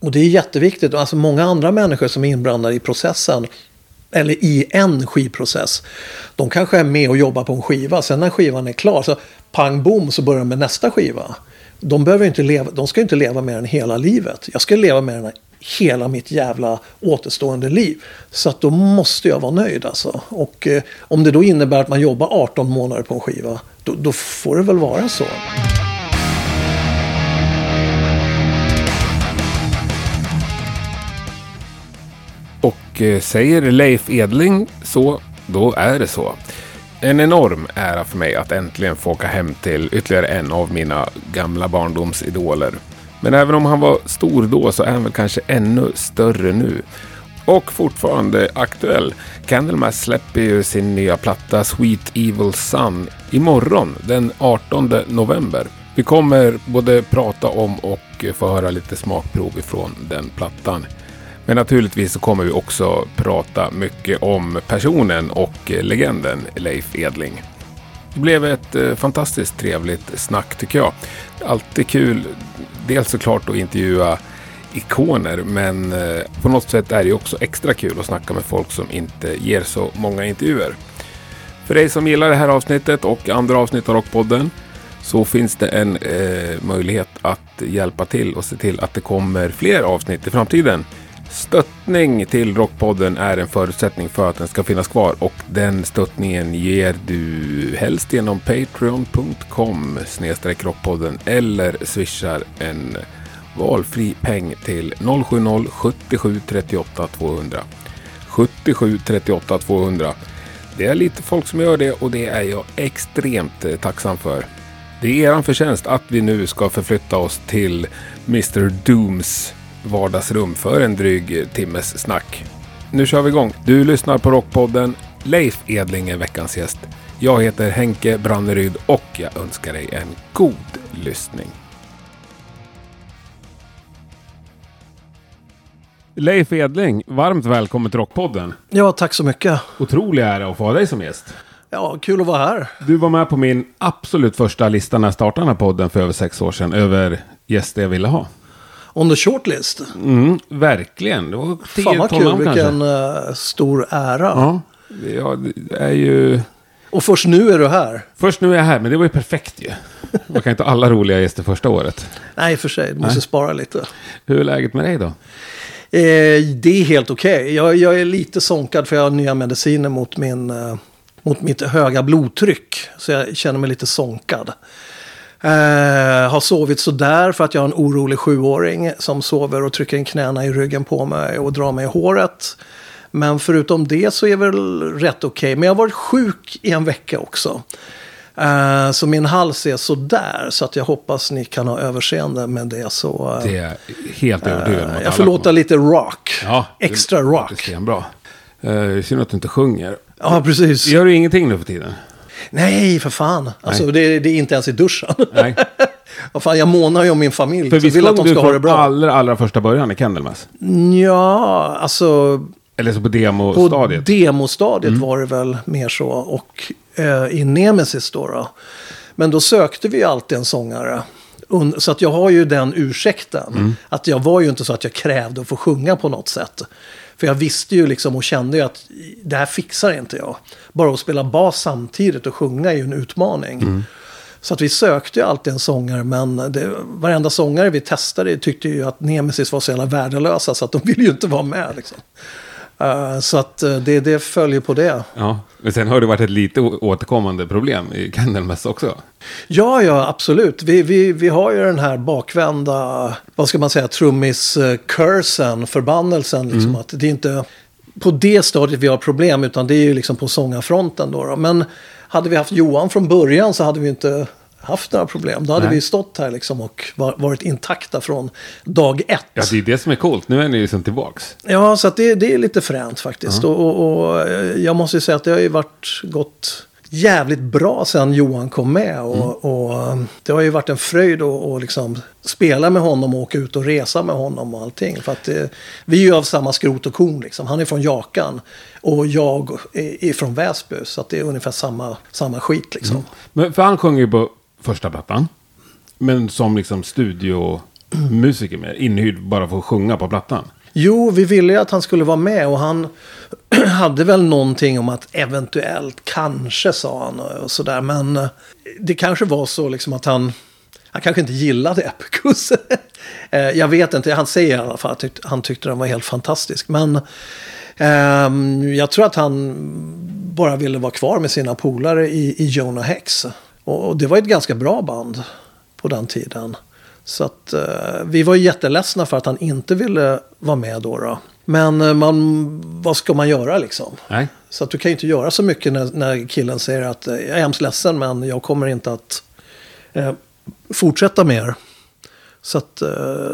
Och det är jätteviktigt. Alltså många andra människor som är inblandade i processen eller i en skivprocess. De kanske är med och jobbar på en skiva. Sen när skivan är klar så pang bom så börjar de med nästa skiva. De, behöver inte leva, de ska inte leva med den hela livet. Jag ska leva med den hela mitt jävla återstående liv. Så att då måste jag vara nöjd alltså. Och eh, om det då innebär att man jobbar 18 månader på en skiva. Då, då får det väl vara så. Och eh, säger Leif Edling så, då är det så. En enorm ära för mig att äntligen få åka hem till ytterligare en av mina gamla barndomsidoler. Men även om han var stor då så är han väl kanske ännu större nu. Och fortfarande aktuell. Candlemass släpper ju sin nya platta Sweet Evil Sun imorgon den 18 november. Vi kommer både prata om och få höra lite smakprov ifrån den plattan. Men naturligtvis så kommer vi också prata mycket om personen och legenden Leif Edling. Det blev ett eh, fantastiskt trevligt snack tycker jag. Alltid kul, dels såklart att intervjua ikoner, men eh, på något sätt är det också extra kul att snacka med folk som inte ger så många intervjuer. För dig som gillar det här avsnittet och andra avsnitt av Rockpodden så finns det en eh, möjlighet att hjälpa till och se till att det kommer fler avsnitt i framtiden. Stöttning till Rockpodden är en förutsättning för att den ska finnas kvar och den stöttningen ger du helst genom patreon.com rockpodden eller swishar en valfri peng till 070 77 38 200. 77 38 200. Det är lite folk som gör det och det är jag extremt eh, tacksam för. Det är er förtjänst att vi nu ska förflytta oss till Mr Dooms vardagsrum för en dryg timmes snack. Nu kör vi igång. Du lyssnar på Rockpodden. Leif Edling är veckans gäst. Jag heter Henke Branneryd och jag önskar dig en god lyssning. Leif Edling, varmt välkommen till Rockpodden. Ja, tack så mycket. Otrolig ära att få ha dig som gäst. Ja, kul att vara här. Du var med på min absolut första lista när jag startade den här podden för över sex år sedan över gäster jag ville ha. On the shortlist. Mm, verkligen. Det var 10 Fan vad 12 kul, namn vilken uh, stor ära. Ja, ja, det är ju... Och först nu är du här. Först nu är jag här, men det var ju perfekt ju. Man kan inte ha alla roliga gäster första året. Nej, för sig. Du måste Nej. spara lite. Hur är läget med dig då? Eh, det är helt okej. Jag, jag är lite sonkad för jag har nya mediciner mot, min, eh, mot mitt höga blodtryck. Så jag känner mig lite sonkad. Eh, har sovit sådär för att jag har en orolig sjuåring som sover och trycker in knäna i ryggen på mig och drar mig i håret. Men förutom det så är väl rätt okej. Men jag har varit sjuk i en vecka också. Eh, så min hals är sådär. Så att jag hoppas ni kan ha överseende med det. Så, eh, Det är helt övertygad att jag får låta lite rock. Ja, Extra Det rock. ser bra. Uh, synd att du inte sjunger. Ja, precis. Gör du ingenting nu för tiden? Nej, för fan. Alltså, det, det är inte ens i duschen. Nej. Vad fan, jag månar ju om min familj. För visst vill att de du ska ha det bra. allra, allra första början i Candlemass? Ja, alltså Eller så på på demostadiet? demostadiet Mm. var det väl mer så. Och eh, i Nemesis då, då. Men då sökte vi alltid en sångare. Så att jag har ju den ursäkten. Mm. Att jag var ju inte så att jag krävde att få sjunga på något sätt. För jag visste ju liksom och kände ju att det här fixar inte jag. Bara att spela bas samtidigt och sjunga är ju en utmaning. Mm. Så att vi sökte ju alltid en sångare, men det, varenda sångare vi testade tyckte ju att Nemesis var så jävla värdelösa så att de ville ju inte vara med. Liksom. Eh, så att eh, det, det följer på det. Ja, men sen har det varit ett lite återkommande problem i Candlemass också. Ja, ja, absolut. Vi, vi, vi har ju den här bakvända, vad ska man säga, trummis-cursen, förbannelsen. Liksom, att det är inte på det stadiet vi har problem, utan det är ju liksom på sångarfronten. Då, då. Men hade vi haft Johan från början så hade vi inte haft några problem. Då hade Nej. vi stått här liksom och var, varit intakta från dag ett. Ja, det är det som är coolt. Nu är ni ju som tillbaks. Ja, så det, det är lite fränt faktiskt. Och, och, och eh, jag måste ju säga att det har ju varit gått jävligt bra sen Johan kom med. Och, och eh, det har ju varit en fröjd att liksom spela med honom och åka ut och resa med honom och allting. För att det, vi är ju av samma skrot och korn liksom. Han är från Jakan och jag är, är från Väsby. Så att det är ungefär samma, samma skit liksom. Men för han sjöng ju på första plattan. Men som liksom studiomusiker med? Inhyrd bara för att sjunga på plattan? Jo, vi ville ju att han skulle vara med och han hade väl någonting om att eventuellt, kanske sa han och sådär. Men eh, det kanske var så liksom att han, han kanske inte gillade Epicus. Eh, jag vet inte, han säger i alla fall att han tyckte den var helt fantastisk. Men eh, jag tror att han bara ville vara kvar med sina polare i, i Jonah Hex. Och, det var ett ganska bra band på den tiden. Så att uh, vi var jätteledsna för att han inte ville vara med då. då. Men uh, man, vad ska man göra liksom? Nej. Så att du kan ju inte göra så mycket när, när killen säger att uh, jag är hemskt ledsen men jag kommer inte att fortsätta med er. Så att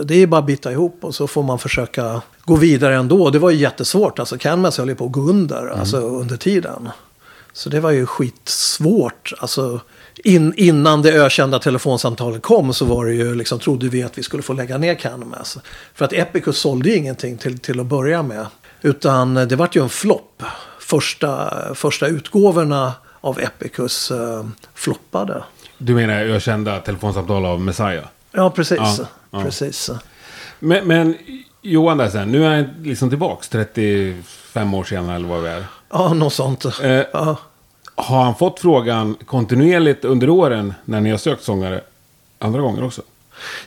det är bara att bita ihop och så får man försöka gå vidare ändå. Det var ju jättesvårt. Alltså Canvas höll ju på att gå under mm. alltså, under tiden. Så det var ju skitsvårt. Alltså, in, innan det ökända telefonsamtalet kom så var det ju liksom, trodde vi att vi skulle få lägga ner Canvas. För att Epicus sålde ju ingenting till, till att börja med. Utan det vart ju en flopp. Första, första utgåvorna av Epicus uh, floppade. Du menar ökända telefonsamtal av Messiah? Ja, precis. Ja, ja. precis. Men, men Johan där sen, nu är han liksom tillbaks 35 år senare eller vad vi är. Ja, något sånt. Eh, ja. Har han fått frågan kontinuerligt under åren när ni har sökt sångare andra gånger också?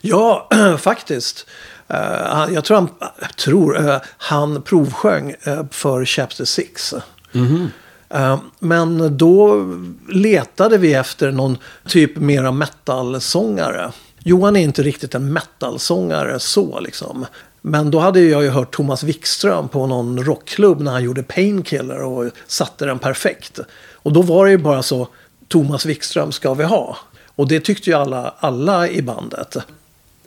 Ja, faktiskt. Uh, jag tror han, tror, uh, han provsjöng uh, för Chapter 6. Mm -hmm. men då letade vi efter någon typ mera metal-sångare. Johan är inte riktigt en metal-sångare så liksom. Men då hade jag ju hört Thomas Wikström på någon rockklubb när han gjorde Painkiller och satte den perfekt. Och då var det ju bara så, Thomas Wikström ska vi ha. Och det tyckte ju alla, alla i bandet.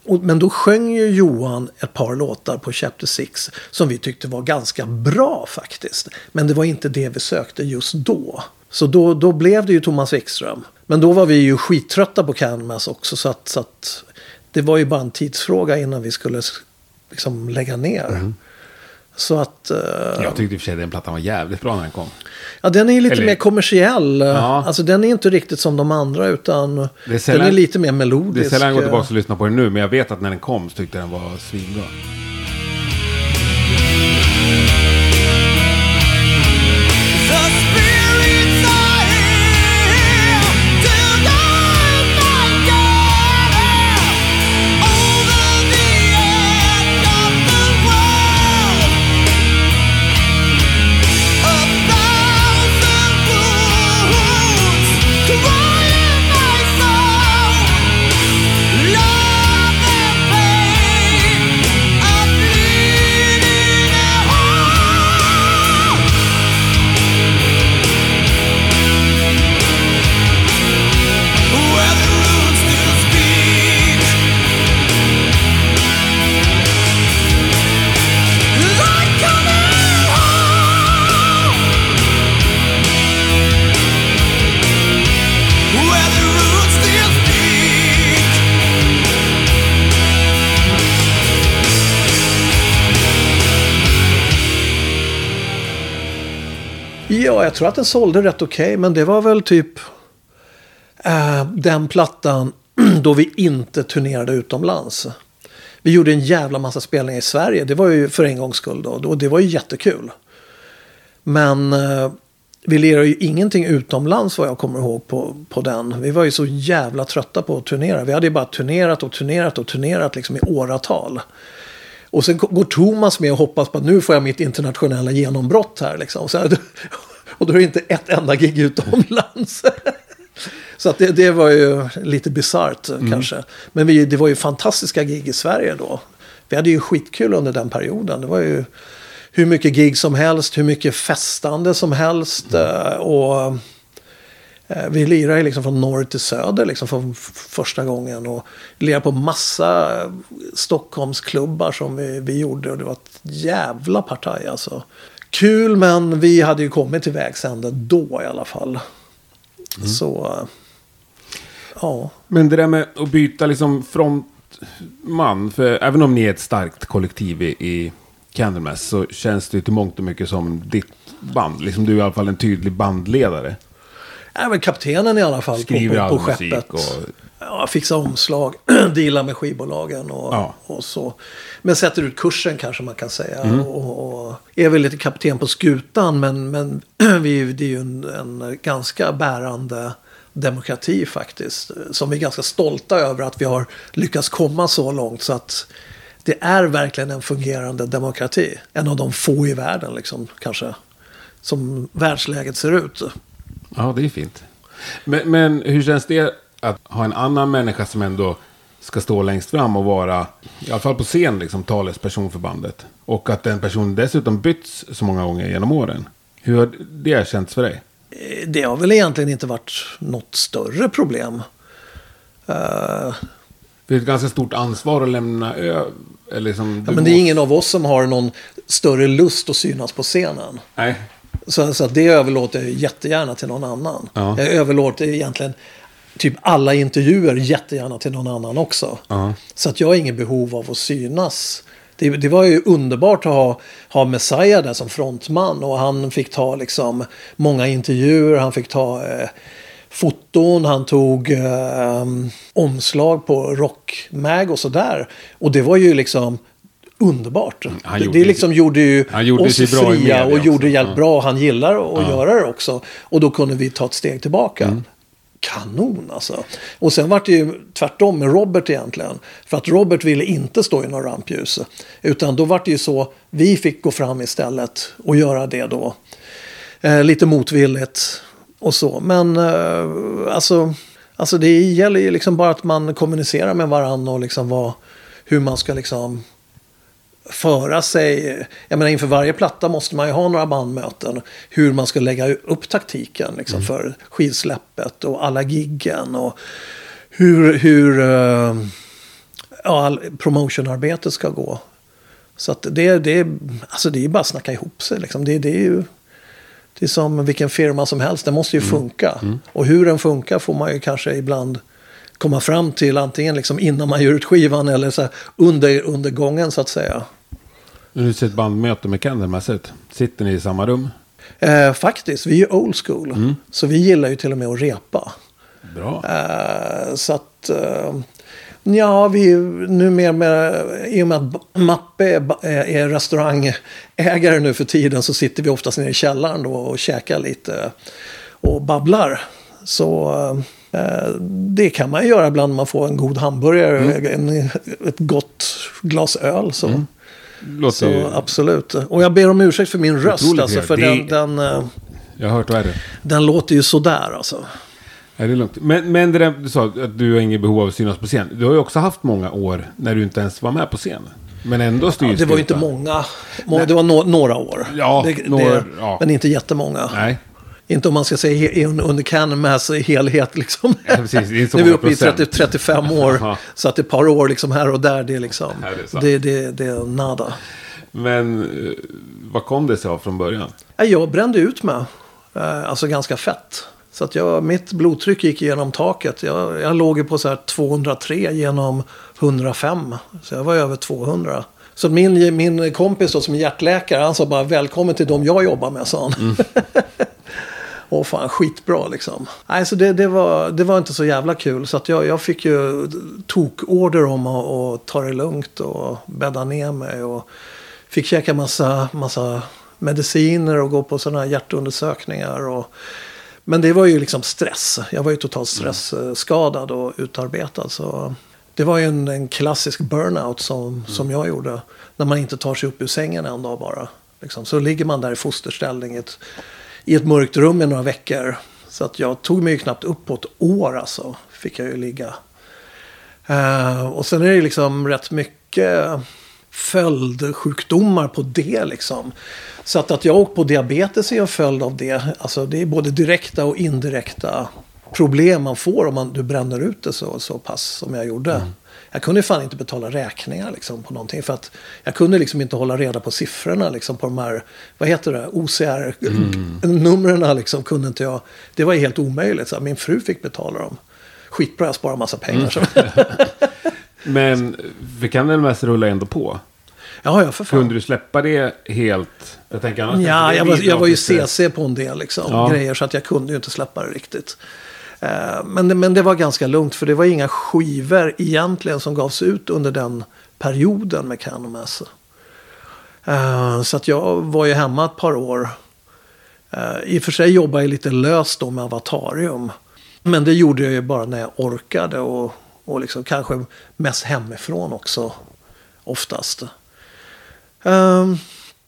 Men då sjöng ju Johan ett par låtar på Chapter 6 som vi tyckte var ganska bra faktiskt. Men det var inte det vi sökte just då. Så då, då blev det ju Thomas Wikström. Men då var vi ju skittrötta på Canvas också så att, så att det var ju bara en tidsfråga innan vi skulle liksom lägga ner. Mm. Så att... Uh, jag tyckte i och för sig den plattan var jävligt bra när den kom. Ja, den är lite Eller... mer kommersiell. Ja. Alltså den är inte riktigt som de andra utan är sällan, den är lite mer melodisk. Det är sällan jag går tillbaka och lyssnar på den nu, men jag vet att när den kom så tyckte jag den var svinbra. Ja, jag tror att den sålde rätt okej. Okay, men det var väl typ eh, den plattan då vi inte turnerade utomlands. Vi gjorde en jävla massa spelningar i Sverige. Det var ju för en gångs skull då. Och det var ju jättekul. Men eh, vi lirade ju ingenting utomlands vad jag kommer ihåg på, på den. Vi var ju så jävla trötta på att turnera. Vi hade ju bara turnerat och turnerat och turnerat liksom i åratal. Och sen går Thomas med och hoppas på att nu får jag mitt internationella genombrott här. Liksom. Så här, och då är det inte ett enda gig utomlands. Så att det, det var ju lite bisarrt mm. kanske. Men vi, det var ju fantastiska gig i Sverige då. Vi hade ju skitkul under den perioden. Det var ju hur mycket gig som helst, hur mycket festande som helst. Mm. Och Eh, vi lirade liksom från norr till söder liksom för första gången. Och lirade på massa Stockholmsklubbar som vi, vi gjorde. Och det var ett jävla partaj alltså. Kul men vi hade ju kommit till vägs ände då i alla fall. Mm. Så, ja. Men det där med att byta liksom frontman. För även om ni är ett starkt kollektiv i, i Candlemass så känns det ju till mångt och mycket som ditt band. Liksom du är i alla fall en tydlig bandledare. Men kaptenen i alla fall Skriver på, på, på skeppet. och... Ja, fixa omslag, deala med skivbolagen och, Ja. och så. Men sätter ut kursen kanske man kan säga. Mm. Och, och är väl lite kapten på skutan men, men vi, det är ju en, en ganska bärande demokrati faktiskt. Som vi är ganska stolta över att vi har lyckats komma så långt så att det är verkligen en fungerande demokrati. En av de få i världen liksom kanske. Som världsläget ser ut. Ja, det är fint. Men, men hur känns det att ha en annan människa som ändå ska stå längst fram och vara, i alla fall på scen, liksom, talesperson för bandet? Och att den personen dessutom bytts så många gånger genom åren. Hur har det känts för dig? Eh, Det har väl egentligen inte varit något större problem. Eh, Det är ett ganska stort ansvar att lämna över. Liksom, ja, men det är ingen av oss som har någon större lust att synas på scenen. Nej. Så, så det överlåter jag jättegärna till någon annan. Ja. Jag överlåter egentligen typ alla intervjuer jättegärna till någon annan också. Ja. Så att jag har inget behov av att synas. Det, det var ju underbart att ha, ha Messiah där som frontman. Och han fick ta liksom många intervjuer. Han fick ta eh, foton. Han tog eh, omslag på Rock Mag och sådär. Och det var ju liksom underbart. han det gjorde det liksom gjorde ju gjorde oss fria och också. gjorde jävligt Ja. bra. Han gillar att Ja. göra det också. Och då kunde vi ta ett steg tillbaka. Mm. Kanon alltså. Och sen var det ju tvärtom med Robert egentligen. För att Robert ville inte stå i någon rampljus. Utan då var det ju så, vi fick gå fram istället och göra det då. Eh, lite motvilligt och så. Men eh, alltså, alltså det gäller ju liksom bara att man kommunicerar med varandra och liksom vad, hur man ska liksom föra sig. Jag menar inför varje platta måste man ju ha några bandmöten. Hur man ska lägga upp taktiken liksom, för skivsläppet och alla giggen. Och hur, hur ja, all promotionarbetet ska gå. Så att det, det, alltså det är ju bara att snacka ihop sig. Liksom. Det, det är ju det är som vilken firma som helst. Den måste ju funka. Och hur den funkar får man ju kanske ibland komma fram till. Antingen liksom innan man gör ut skivan eller så under, under gången så att säga. Hur ser ett bandmöte med Candlemass Sitter ni i samma rum? Eh, faktiskt, vi är ju old school. Så vi gillar ju till och med att repa. Bra. Eh, så att... Eh, ja, vi numera med... I och med att Mappe är, är är restaurangägare nu för tiden så sitter vi oftast nere i källaren då och käkar lite och babblar. Så eh, det kan man göra ibland när man får en god hamburgare och en, ett gott glas öl. Så, Låter så absolut. Och jag ber om ursäkt för min röst. Otroligt Alltså, för trevligt. den, den, eh, jag har hört värre. den låter ju sådär alltså. Är det lugnt? Men, men det där, du sa att du har inget behov av att synas på scen. Du har ju också haft många år när du inte ens var med på scen. Men ändå styr Ja, det var ju inte många. Må- Det var no några år. Ja, det, några- det, ja. Men inte jättemånga. Nej, Inte om man ska säga under Canonmass helhet liksom. Ja, precis. Nu är vi uppe i procent. 30, 35 år. Så att ett par år liksom här och där, det är liksom. Ja, det är sant. det, det, det är nada. men eh, vad kom det sig av från början? Jag brände ut mig. Eh, Alltså ganska fett. Så att jag, mitt blodtryck gick igenom taket. Jag, jag låg på så här 203 genom 105. Så jag var över 200. Så min, min kompis då, som är hjärtläkare, han sa bara välkommen till dem jag jobbar med, sa han. Åh fan, skitbra liksom. Nej, så det, det, var, det var inte så jävla kul. Så att jag, jag fick ju tokorder om att, att ta det lugnt och bädda ner mig. Och fick käka massa, massa mediciner och gå på sådana här hjärtundersökningar. Och, men det var ju liksom stress. Jag var ju totalt stressskadad och utarbetad. Så det var ju en, en klassisk burnout som, som jag gjorde. När man inte tar sig upp ur sängen en dag bara. Liksom. Så ligger man där i fosterställning i ett, i ett mörkt rum i några veckor. Så att jag tog mig ju knappt upp på ett år alltså. Fick jag ju ligga. Eh, och sen är det liksom rätt mycket följdsjukdomar på det liksom. Så att, att jag åkt på diabetes är en följd av det. Alltså det är både direkta och indirekta problem man får om man, du bränner ut det så, så pass som jag gjorde. Mm. Jag kunde fan inte betala räkningar liksom på någonting. För att jag kunde liksom inte hålla reda på siffrorna liksom på de här, vad heter det, OCR-numren liksom kunde inte jag. Det var helt omöjligt. Så min fru fick betala dem. Skitbra, jag sparar massa pengar. Så. Men för Candlemass rullar ändå på. Ja, ja, för fan. Kunde du släppa det helt? Jag tänker annars Ja, jag var, jag var ju CC på en del liksom, Ja. grejer så att jag kunde ju inte släppa det riktigt. Eh, men, det- men det var ganska lugnt för det var inga skivor egentligen som gavs ut under den perioden med Canomass. Eh, Så att jag var ju hemma ett par år. Eh, I och för sig jobbade jag lite löst då med Avatarium. Men det gjorde jag ju bara när jag orkade och, och liksom kanske mest hemifrån också oftast. Ehm,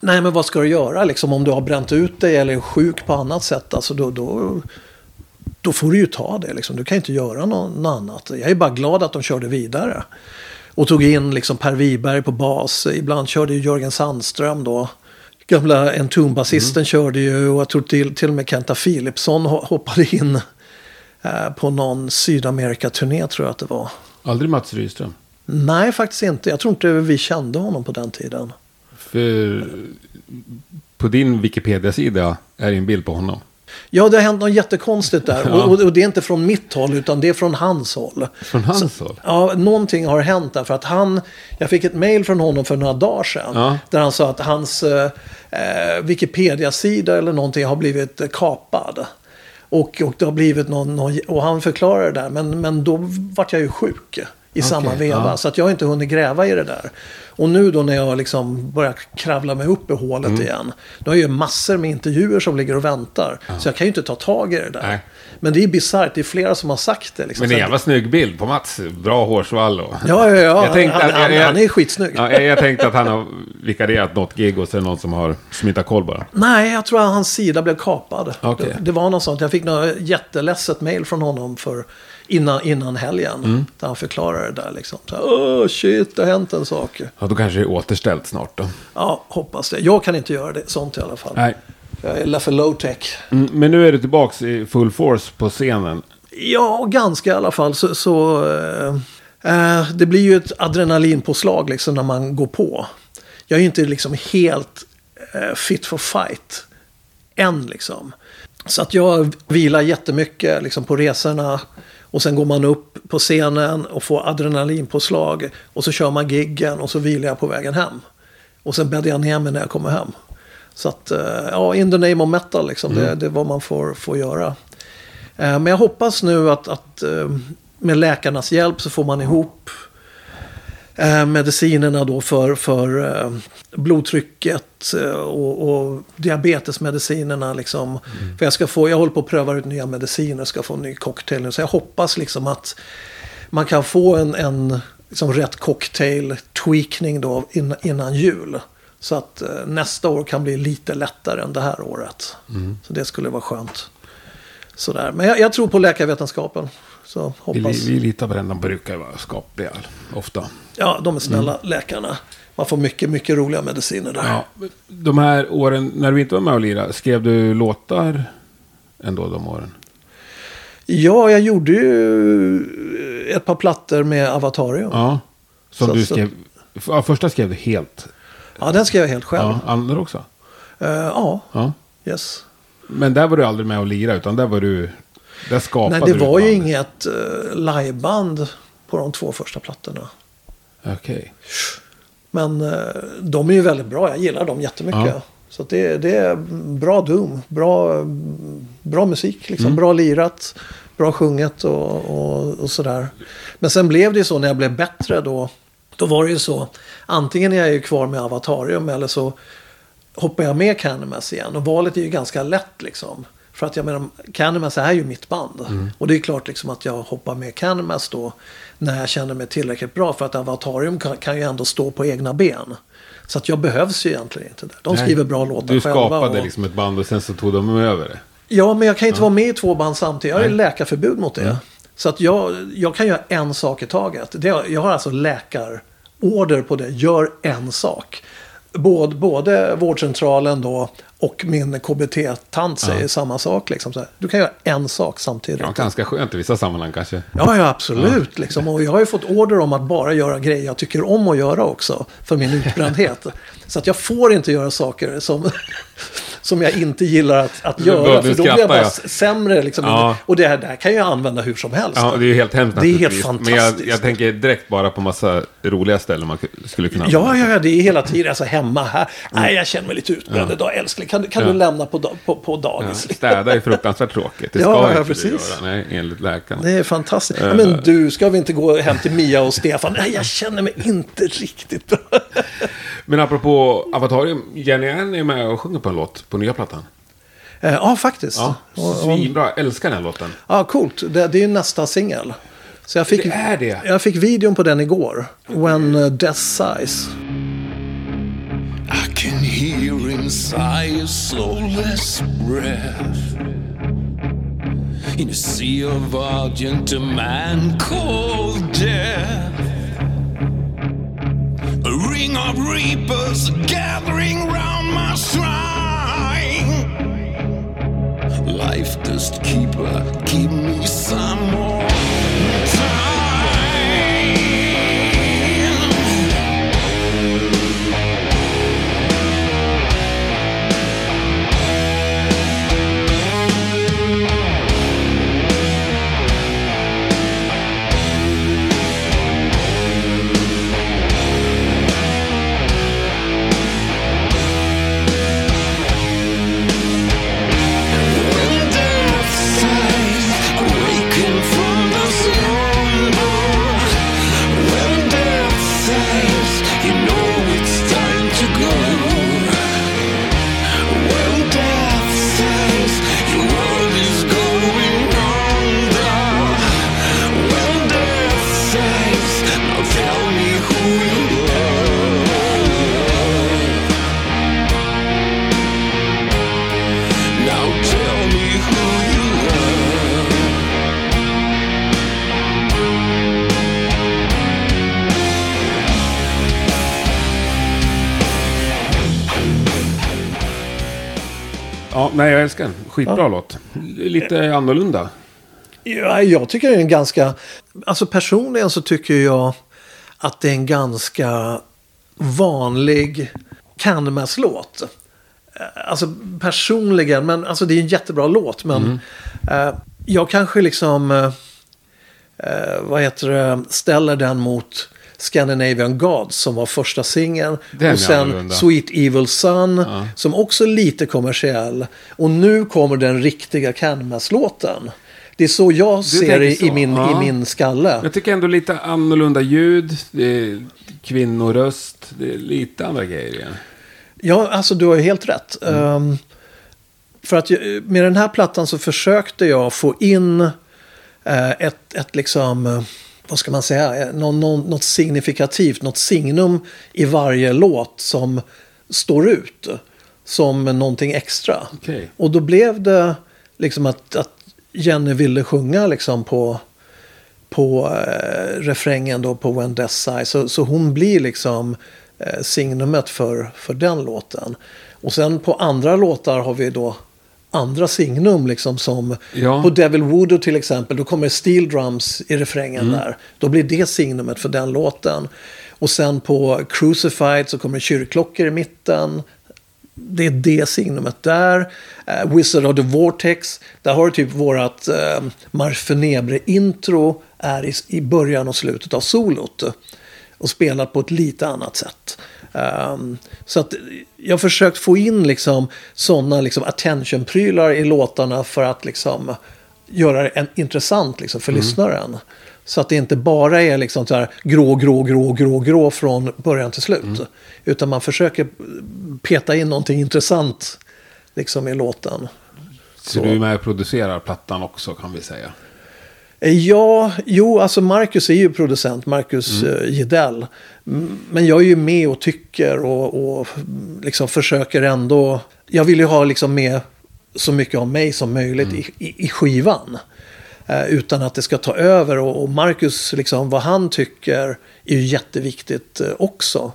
nej, men vad ska du göra liksom om du har bränt ut dig eller är sjuk på annat sätt? Alltså då, då, då får du ju ta det liksom. Du kan inte göra nå- något annat. Jag är bara glad att de körde vidare. Och tog in liksom Per Wiberg på bas. Ibland körde ju Jörgen Sandström då. Gamla Entombasisten körde ju och jag tror till, till och med Kenta Philipsson ho- hoppade in eh, på någon Sydamerika-turné tror jag att det var. Aldrig Mats Rydström. Nej, faktiskt inte. Jag tror inte vi kände honom på den tiden. För på din Wikipedia-sida är det en bild på honom. Ja, det har hänt något jättekonstigt där. Och, och, och det är inte från mitt håll, utan det är från hans håll. Från hans håll? Ja, någonting har hänt där. För att han, jag fick ett mail från honom för några dagar sedan. Ja. Där han sa att hans eh, eh, Wikipedia-sida eller någonting har blivit kapad. Och, och det har blivit någon, någon och han förklarade det där. Men, men då vart jag ju sjuk i samma veva. ja. Så att jag har inte hunnit gräva i det där. Och nu då när jag liksom börjar kravla mig upp i hålet Mm. igen. Då har jag ju massor med intervjuer som ligger och väntar. Så jag kan ju inte ta tag i det där. Nej. Men det är bisarrt. Det är flera som har sagt det. Liksom. Men det är en jävla snygg bild på Mats. Bra hårsvall och... Ja, ja, ja. Jag tänkte han, att- han, jag- han är skitsnygg. Ja, jag, jag tänkte att han har vikarierat något gig och så är det någon som har smittat koll bara. Nej, jag tror att hans sida blev kapad. Okej. Det, det var något sånt. Jag fick något jätteledset mail från honom för innan, innan helgen. Mm. Där han förklarade det där liksom. Så, här, Åh, shit, det har hänt en sak. Ja, då kanske det är återställt snart då. Ja, hoppas det. Jag kan inte göra det, sånt i alla fall. Nej. Jag är för low tech. Mm, Men nu är du tillbaka i full force på scenen. Ja, ganska i alla fall. Så, så eh, eh, det blir ju ett adrenalinpåslag liksom när man går på. Jag är inte liksom helt eh, fit for fight än liksom. Så att jag vilar jättemycket liksom, på resorna. Och sen går man upp på scenen och får adrenalinpåslag. Och så kör man giggen och så vilar jag på vägen hem. Och sen bäddar jag ner mig när jag kommer hem. Så att, eh, ja, in the name of metal liksom. Det, det är vad man får, får göra. Eh, Men jag hoppas nu att, att eh, med läkarnas hjälp så får man ihop eh, medicinerna då för, för eh, blodtrycket eh, och, och diabetesmedicinerna. Liksom. För jag, ska få, jag håller på att pröva ut nya mediciner, ska få en ny cocktail nu. Så jag hoppas liksom att man kan få en, en liksom rätt cocktail-tweakning då in, innan jul. Så att nästa år kan bli lite lättare än det här året. Så det skulle vara skönt. Sådär. Men jag, jag tror på läkarvetenskapen. Så Vi, hoppas. vi litar på den. De brukar vara skapliga ofta. Ja, de är snälla läkarna. Man får mycket, mycket roliga mediciner där. Ja, de här åren när du inte var med och lirade, skrev du låtar ändå de åren? Ja, jag gjorde ju ett par plattor med Avatarium. Ja, Ja. Som Så- du skrev. Ja, första skrev du helt. den skrev jag helt själv. Ja, andra också. Ja, ja Ja. yes. Men där var du aldrig med och lira, utan där var du... Där skapade Nej, det var ju inget uh, liveband på de två första plattorna. Okej. Men eh, de är ju väldigt bra. Jag gillar dem jättemycket. Ja. Så det, det är bra Doom. Bra, bra musik. Liksom. Mm. Bra lirat. Bra sjunget och, och, och sådär. Men sen blev det ju så när jag blev bättre då. Då var det ju så. Antingen är jag ju kvar med Avatarium eller så hoppar jag med Candlemass igen. Och valet är ju ganska lätt liksom. För att jag menar, Candlemass är ju mitt band. Mm. Och det är klart liksom att jag hoppar med Candlemass då. När jag känner mig tillräckligt bra. För att Avatarium kan, kan ju ändå stå på egna ben. Så att jag behövs ju egentligen inte där. De Nej, skriver bra låtar Du själva. skapade och- liksom ett band och sen så tog de över det. Ja, men jag kan inte vara med i två band samtidigt. Jag har ju läkarförbud mot det. Så att jag, jag kan göra en sak i taget. Det, jag har alltså läkarorder på det. Gör en sak. Både, både vårdcentralen då och min KBT-tant säger samma sak. Liksom så här. Du kan göra en sak samtidigt. Ja, ganska skönt i vissa sammanhang kanske. Ja, ja absolut. Liksom. Och jag har ju fått order om att bara göra grejer jag tycker om att göra också. För min utbrändhet. så att jag får inte göra saker som, som jag inte gillar att, att göra. För då blir jag bara ja. sämre. Liksom. Ja. Och det här där kan jag använda hur som helst. Ja, det är ju helt hemskt Det är helt naturligtvis. Men jag, fantastiskt. jag tänker direkt bara på massa roliga ställen man skulle kunna Ja, ja, ja, det är hela tiden. Alltså hemma här. Nej, jag känner mig lite utbränd idag. Älskling, kan, du- kan Ja. du lämna på, på, på Ja, dagis? städa är fruktansvärt tråkigt. Det Ja, ska ja, inte du precis. göra. Nej, enligt läkarna. Det är fantastiskt. Ja, men du, ska vi inte gå hem till Mia och Stefan? Nej, jag känner mig inte riktigt bra. Men apropå Avatarium, Jenny Ann är med och sjunger på en låt på nya plattan. Eh, Ja, faktiskt. Ja, svinbra. Älskar den här låten. Ja, coolt. Det, det är ju nästa singel. Så jag fick, Det är det. Jag fick videon på den igår. When uh, Death Size. I can hear him sigh a soulless breath in a sea of argent a man called death. A ring of reapers gathering round my shrine. Life dust keeper, give me some more Skitbra låt. Lite annorlunda. Ja, jag tycker det är en ganska... Alltså personligen så tycker jag att det är en ganska vanlig Candlemass-låt. Eh, Alltså personligen, men alltså det är en jättebra låt. Men eh, jag kanske liksom, eh, eh, vad heter det, ställer den mot Scandinavian Gods som var första singeln. Och sen annorlunda. Sweet Evil Sun som också är lite kommersiell. Och nu kommer den riktiga Candlemass-låten. Det är så jag ser tänker det i, min, Ja. i min skalle. Jag tycker ändå lite annorlunda ljud. Det är kvinnoröst. Det är lite andra grejer igen. Ja, alltså du har ju helt rätt. Mm. Ehm, för att med den här plattan så försökte jag få in eh, ett, ett liksom, eh, vad ska man säga, Eh, nå, nå, något signifikativt, något signum i varje låt som står ut som någonting extra. Okej. Och då blev det liksom att, att Jenny ville sjunga liksom på, på eh, refrängen då på When Death Sighs. Så, så hon blir liksom eh, signumet för, för den låten. Och sen på andra låtar har vi då andra signum liksom som Ja. på Devil Voodoo till exempel. Då kommer steel drums i refrängen där. Då blir det signumet för den låten. Och sen på Crucified så kommer kyrkklockor i mitten. Det är det signumet där. Uh, Wizard of the Vortex. Där har du typ vårat Marsch Funebre-intro. Är i, i början och slutet av solot. Och spelat på ett lite annat sätt. Ehm, så att jag har försökt få in liksom sådana liksom attention-prylar i låtarna för att liksom göra det en, intressant liksom för lyssnaren. Så att det inte bara är liksom så här grå, grå, grå, grå, grå från början till slut. Utan man försöker peta in någonting intressant liksom i låten. Så, du är med och producerar plattan också kan vi säga. Eh, Ja, jo, alltså Marcus är ju producent, Marcus mm. Gidell. M- Men jag är ju med och tycker och, och liksom försöker ändå. Jag vill ju ha liksom med så mycket av mig som möjligt i, i, i skivan. Eh, utan att det ska ta över och, och Marcus, liksom, vad han tycker är ju jätteviktigt eh, också.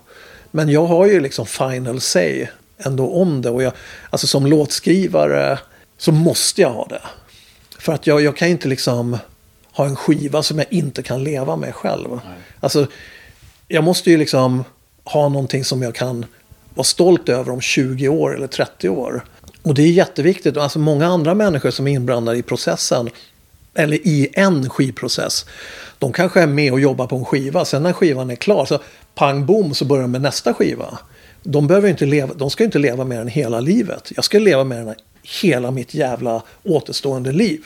Men jag har ju liksom final say ändå om det. Och jag, alltså som låtskrivare så måste jag ha det. För att jag, jag kan inte liksom ha en skiva som jag inte kan leva med själv. Alltså, jag måste ju liksom ha någonting som jag kan vara stolt över om 20 år eller 30 år. Och det är jätteviktigt. Alltså många andra människor som är inblandade i processen, eller i en skivprocess, de kanske är med och jobbar på en skiva. Sen när skivan är klar, så pang bom så börjar de med nästa skiva. De, behöver inte leva, de ska inte leva med den hela livet. Jag ska leva med den hela mitt jävla återstående liv.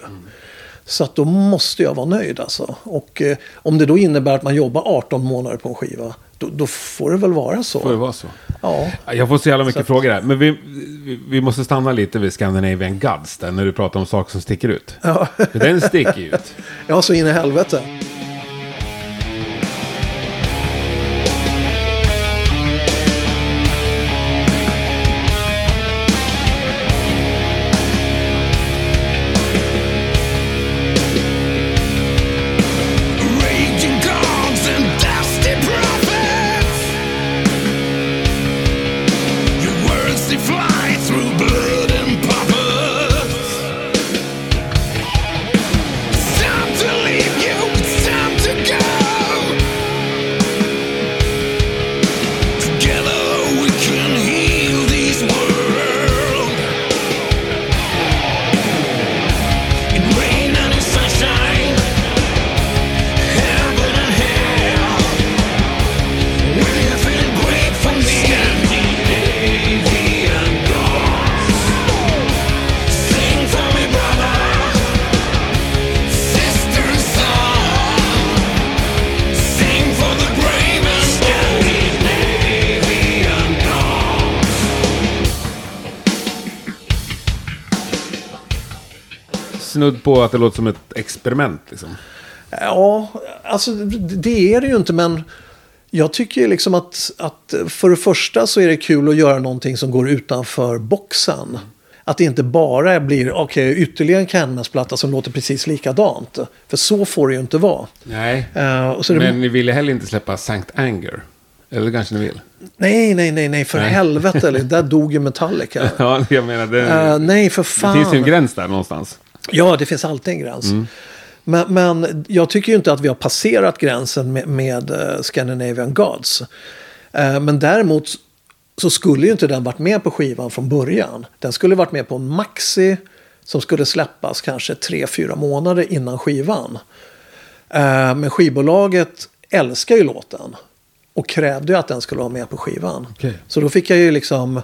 Så att då måste jag vara nöjd alltså. Och eh, om det då innebär att man jobbar 18 månader på en skiva, då, då får det väl vara så. Får det vara så? Ja. Jag får så jävla mycket Så att- frågor här. Men vi, vi, vi måste stanna lite vid Scandinavian Gods där, när du pratar om saker som sticker ut. Ja. För den sticker ju ut. ja, så in i helvete. På att det låter som ett experiment liksom. Ja, alltså det det är det ju inte men jag tycker liksom att, att för det första så är det kul att göra någonting som går utanför boxen. Att det inte bara blir okej, ytterligare en Canmas-platta som låter precis likadant. För så får det ju inte vara. Nej. Och så det, Men ni ville heller inte släppa Sankt Anger. Eller kanske ni vill? Nej, nej, nej, nej, för Nej. helvete. Där dog ju Metallica. Ja, jag menar det. Eh, nej, för det fan. finns ju en gräns där någonstans. Ja, det finns alltid en gräns. Men, men jag tycker ju inte att vi har passerat gränsen med, med eh, Scandinavian Gods. Eh, men däremot så skulle ju inte den varit med på skivan från början. Den skulle varit med på en maxi som skulle släppas kanske tre fyra månader innan skivan. Eh, men skivbolaget älskar ju låten och krävde ju att den skulle vara med på skivan. Okej. Så då fick jag ju liksom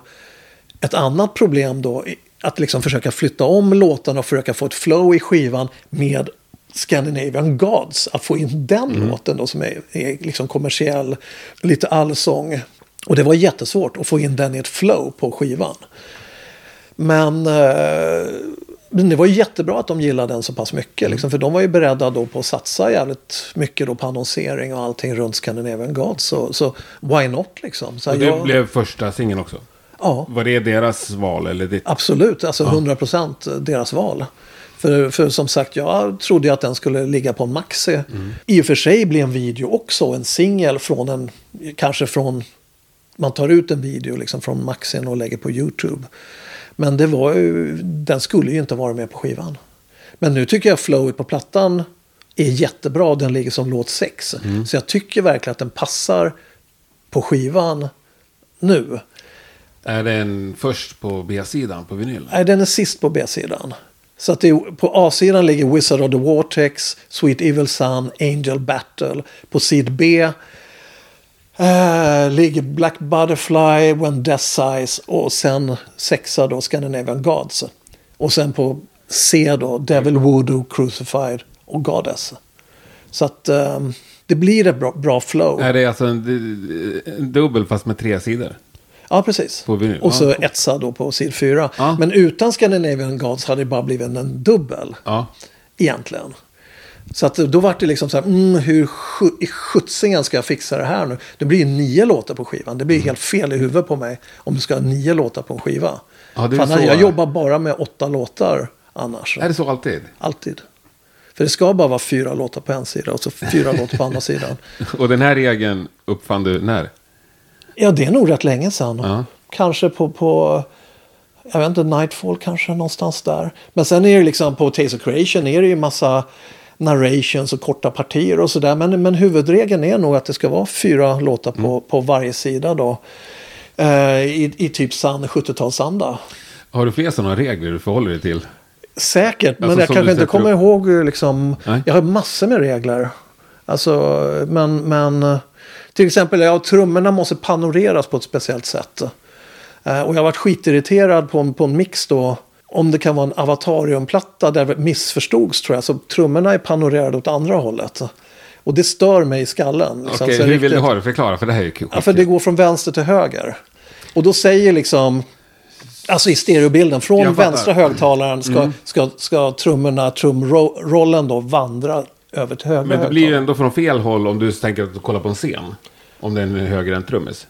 ett annat problem då. Att liksom försöka flytta om låtarna och försöka få ett flow i skivan med Scandinavian Gods. Att få in den låten då som är, är liksom kommersiell, lite allsång. Och det var jättesvårt att få in den i ett flow på skivan. Men, eh, det var ju jättebra att de gillade den så pass mycket. Liksom, för de var ju beredda då på att satsa jävligt mycket då på annonsering och allting runt Scandinavian Gods. Så, så why not liksom? Så Och det jag- blev första singeln också. Ja. Var det deras val eller ditt? Absolut, alltså 100% deras val. För, för som sagt, jag trodde ju att den skulle ligga på en maxi. I och för sig blir en video också en singel från en, kanske från, man tar ut en video liksom från maxin och lägger på YouTube. Men det var ju, den skulle ju inte vara med på skivan. Men nu tycker jag flowet på plattan är jättebra. Den ligger som låt 6. Så jag tycker verkligen att den passar på skivan nu. Är den först på B-sidan på vinyl? Nej, den är sist på B-sidan. Så att det på A-sidan ligger Wizard of the Vortex, Sweet Evil Sun, Angel Battle. På sid B eh, ligger Black Butterfly, When Death Sighs och sen sexa då Scandinavian Gods. Och sen på C då Devil Voodoo, Crucified och Goddess. Så att eh, det blir ett bra, bra flow. Är det alltså en, en dubbel fast med tre sidor? Ja, precis. På vinyl. Och så Ja. etsa då på sid 4. Ja. Men utan Scandinavian Gods hade det bara blivit en dubbel. Ja. Egentligen. Så att då var det liksom så här, mm, hur i sjuttsingen ska jag fixa det här nu? Det blir ju nio låtar på skivan. Det blir Mm. helt fel i huvudet på mig om du ska ha nio låtar på en skiva. Ja, det är Fan, så. Jag jobbar bara med åtta låtar annars. Är det så alltid? Alltid. För det ska bara vara fyra låtar på en sida och så fyra låtar på andra sidan. Och den här regeln uppfann du när? Ja, det är nog rätt länge sedan. Ja. Kanske på, på, jag vet inte, Nightfall kanske någonstans där. Men sen är det liksom på Taste of Creation är det ju massa narrations och korta partier och sådär. Men, men huvudregeln är nog att det ska vara fyra låtar på, på varje sida då. Eh, i, I typ sann 70-talsanda. Har du fler sådana regler du förhåller dig till? Säkert, men Alltså, jag kanske inte kommer upp. ihåg liksom. Nej. Jag har massor med regler. Alltså, men, men till exempel, ja, trummorna måste panoreras på ett speciellt sätt. Eh, och jag har varit skitirriterad på en, på en mix då. Om det kan vara en avatariumplatta där missförstods tror jag. Så trummorna är panorerade åt andra hållet. Och det stör mig i skallen. liksom. Okej, Så hur vill riktigt- du ha det? Förklara, för det här är ju. Ja, för det går från vänster till höger. Och då säger liksom, alltså i stereobilden, från. Mm. vänstra högtalaren ska, ska, ska trummorna, trumrollen då vandra över till höger Men det blir ju ändå från fel håll om du tänker att du kollar på en scen. Om den är högre än trummis.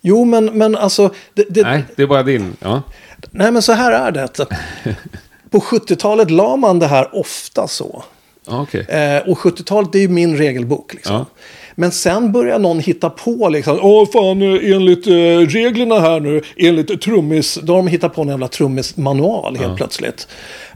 Jo, men, men alltså, det, det, nej. Nej, det är bara din. Ja. men så här är det. På 70-talet la man det här ofta så. Okej. Eh, och 70-talet det är ju min regelbok. Liksom. Ja. Men sen börjar någon hitta på liksom. Åh fan, eh, enligt eh, reglerna här nu, enligt trummis. Då har de hittat på en jävla trummismanual helt plötsligt.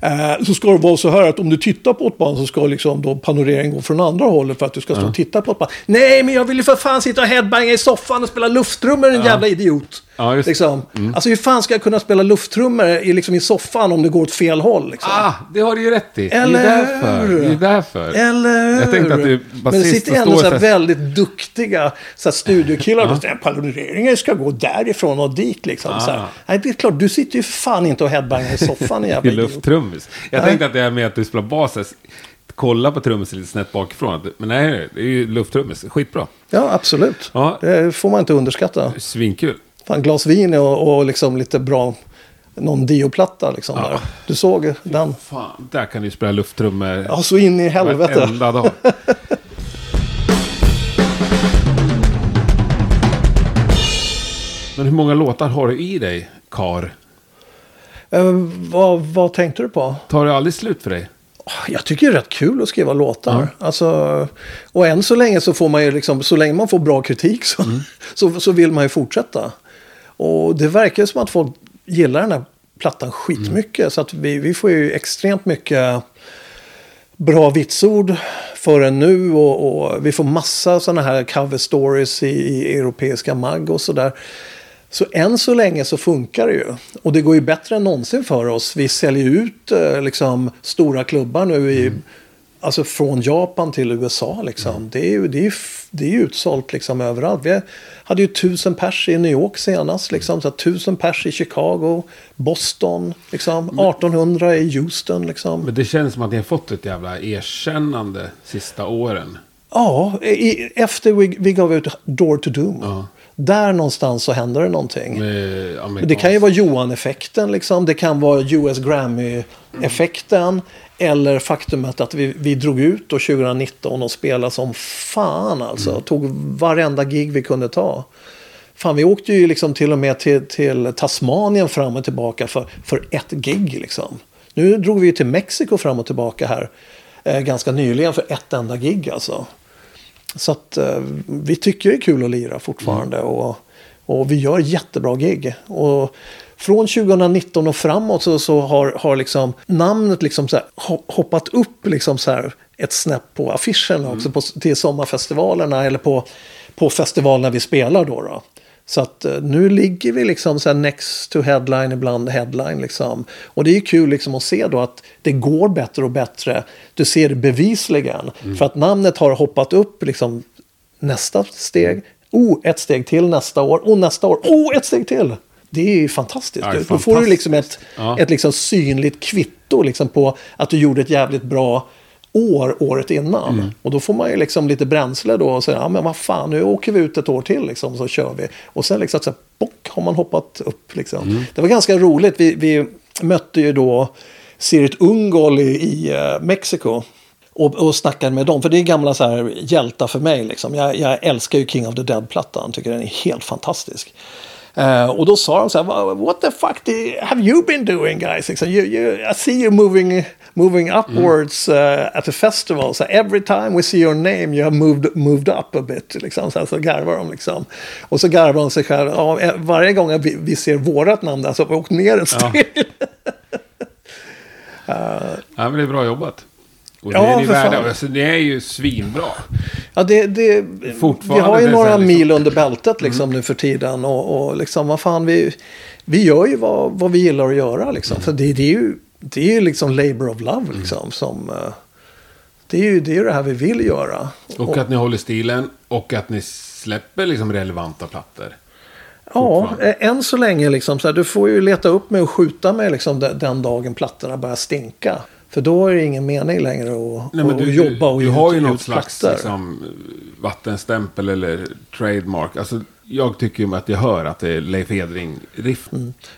Eh, så ska det vara så här att om du tittar på ett band så ska liksom då panoreringen gå från andra hållet för att du ska stå och titta på ett band. Nej, men jag vill ju för fan sitta och headbanga i soffan och spela lufttrummor, en jävla idiot. Ja, just liksom. Alltså hur fan ska jag kunna spela lufttrummor i, liksom, i soffan om det går åt fel håll? Liksom? Ah, det har du ju rätt i. Eller det är därför. hur? Det är därför. Eller hur? Jag tänkte att du Men det sitter ändå så här väldigt duktiga så här studiokillar och säger panoreringen ska gå därifrån och dit. Liksom, så här. Ah. Nej, det är klart, du sitter ju fan inte och headbangar i soffan i lufttrummis. Jag Nej. tänkte att det är med att du spelar bases. Kolla på trummisen lite snett bakifrån. Men nej, det är ju lufttrummis. Skitbra. Ja, absolut. Ja. Det får man inte underskatta. Svinkul. Fan, glas vin och, och liksom lite bra, någon dioplatta liksom där. Du såg den? Fan, där kan du spela lufttrummor Ja, så in i helvete. varenda dag. Men hur många låtar har du i dig, Kar? Eh, vad, vad tänkte du på? Tar det aldrig slut för dig? Jag tycker det är rätt kul att skriva låtar. Alltså, och än så länge så får man ju liksom, så länge man får bra kritik så, så, så vill man ju fortsätta. Och det verkar som att folk gillar den här plattan skitmycket. Så att vi, vi får ju extremt mycket bra vitsord för den nu. Och, och vi får massa sådana här cover stories i, i europeiska mag och sådär. Så än så länge så funkar det ju. Och det går ju bättre än någonsin för oss. Vi säljer ut eh, liksom, stora klubbar nu i, alltså från Japan till USA. Liksom. Det, är ju, det, är ju, det är ju utsålt liksom överallt. Vi hade ju tusen pers i New York senast. Liksom, så att tusen pers i Chicago, Boston, liksom, 1800 i Houston. Liksom. Men det känns som att ni har fått ett jävla erkännande sista åren. Ja, i, efter vi, vi gav ut Door to Doom. Ja. Där någonstans så händer det någonting. Men Det kan ju vara Johan-effekten, liksom. det kan vara US Grammy-effekten. Eller faktumet att vi, vi drog ut då 2019 och spelade som fan alltså. Tog varenda gig vi kunde ta. Fan, vi åkte ju liksom till och med till, till Tasmanien fram och tillbaka för, för ett gig. Liksom. Nu drog vi till Mexiko fram och tillbaka här eh, ganska nyligen för ett enda gig alltså. Så att eh, vi tycker det är kul att lira fortfarande. Och, och vi gör jättebra gig. Och från 2019 och framåt så, så har, har liksom namnet liksom så här, ho- hoppat upp liksom så här ett snäpp på affischen också på, till sommarfestivalerna eller på, på festivalerna vi spelar då. då. Så att eh, nu ligger vi liksom så next to headline, ibland headline liksom. Och det är kul liksom att se då att det går bättre och bättre. Du ser det bevisligen. För att namnet har hoppat upp liksom nästa steg. Oh, ett steg till nästa år. Och nästa år. Oh, ett steg till. Det är ju fantastiskt. Ja, är Då får du liksom ett, fantastiskt. Ja. ett liksom synligt kvitto liksom på att du gjorde ett jävligt bra år året innan. Mm. Och då får man ju liksom lite bränsle då och säga, ja men vad fan, nu åker vi ut ett år till liksom, så kör vi. Och sen liksom så här, bock, har man hoppat upp liksom. Mm. Det var ganska roligt, vi, vi mötte ju då Sirit Ungol i, i eh, Mexiko. Och, och snackade med dem, för det är gamla så här hjältar för mig. Liksom. Jag, jag älskar ju King of the Dead-plattan, tycker den är helt fantastisk. Eh, och då sa de så här, "What- the fuck do- have you been doing guys? Liksom, you, you, I see you moving, moving upwards eh, at the festival. So every time we see your name you have moved, moved up a bit. Liksom, så, här, så garvar de liksom. Och så garvar de sig själva. Ja, eh, varje gång vi, vi ser vårat namn där så har vi åkt ner ett steg. Ja, men det är bra jobbat. Och Ja, det är ni värda. Alltså, det är ju svinbra. Ja, det, det, vi har ju så några liksom- mil under bältet liksom nu för tiden. Och, och liksom, vad fan, vi, vi gör ju vad, vad vi gillar att göra liksom. För det, det är ju det är ju liksom labor of love liksom. Som, eh, det är ju det, är det här vi vill göra. Och att ni håller stilen och att ni släpper liksom relevanta plattor. Ja, eh, än så länge liksom. Så här, du får ju leta upp mig och skjuta mig liksom, den, den dagen plattorna börjar stinka. För då är det ingen mening längre att, Nej, att du, jobba och du har ju något slags liksom, vattenstämpel eller trademark. Alltså, jag tycker att jag hör att det är Leif Edring-riff.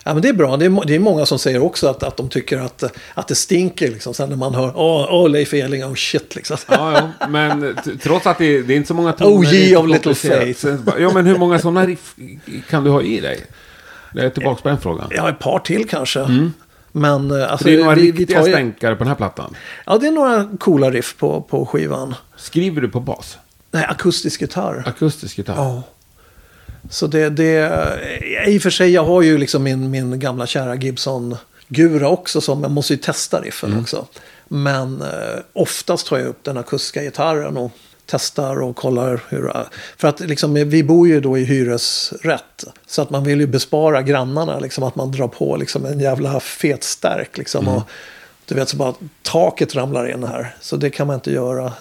Ja, men det är bra. Det är, det är många som säger också att, att de tycker att, att det stinker. Liksom. Sen när man hör åh, åh Leif Edling, oh shit liksom. Ja, ja, men trots att det, det är inte så många toner. Oh, ye of little faith. Ja, men hur många sådana riff kan du ha i dig? Det är tillbaka på den frågan. Ja, ett par till kanske. Men eh, alltså, det är några vi, vi riktiga ju, stänkare på den här plattan. Ja, det är några coola riff på, på skivan. Skriver du på bas? Nej, akustisk gitarr. Akustisk gitarr? Ja. Så det, det, i och för sig, jag har ju liksom min, min gamla kära Gibson-gura också. Som, jag måste ju testa riffen Mm. också. Men eh, oftast tar jag upp den akustiska gitarren och testar och kollar hur... För att liksom, vi bor ju då i hyresrätt. Så att man vill ju bespara grannarna liksom att man drar på liksom en jävla fet stärk liksom. Mm. Och, du vet så bara taket ramlar in här. Så det kan man inte göra.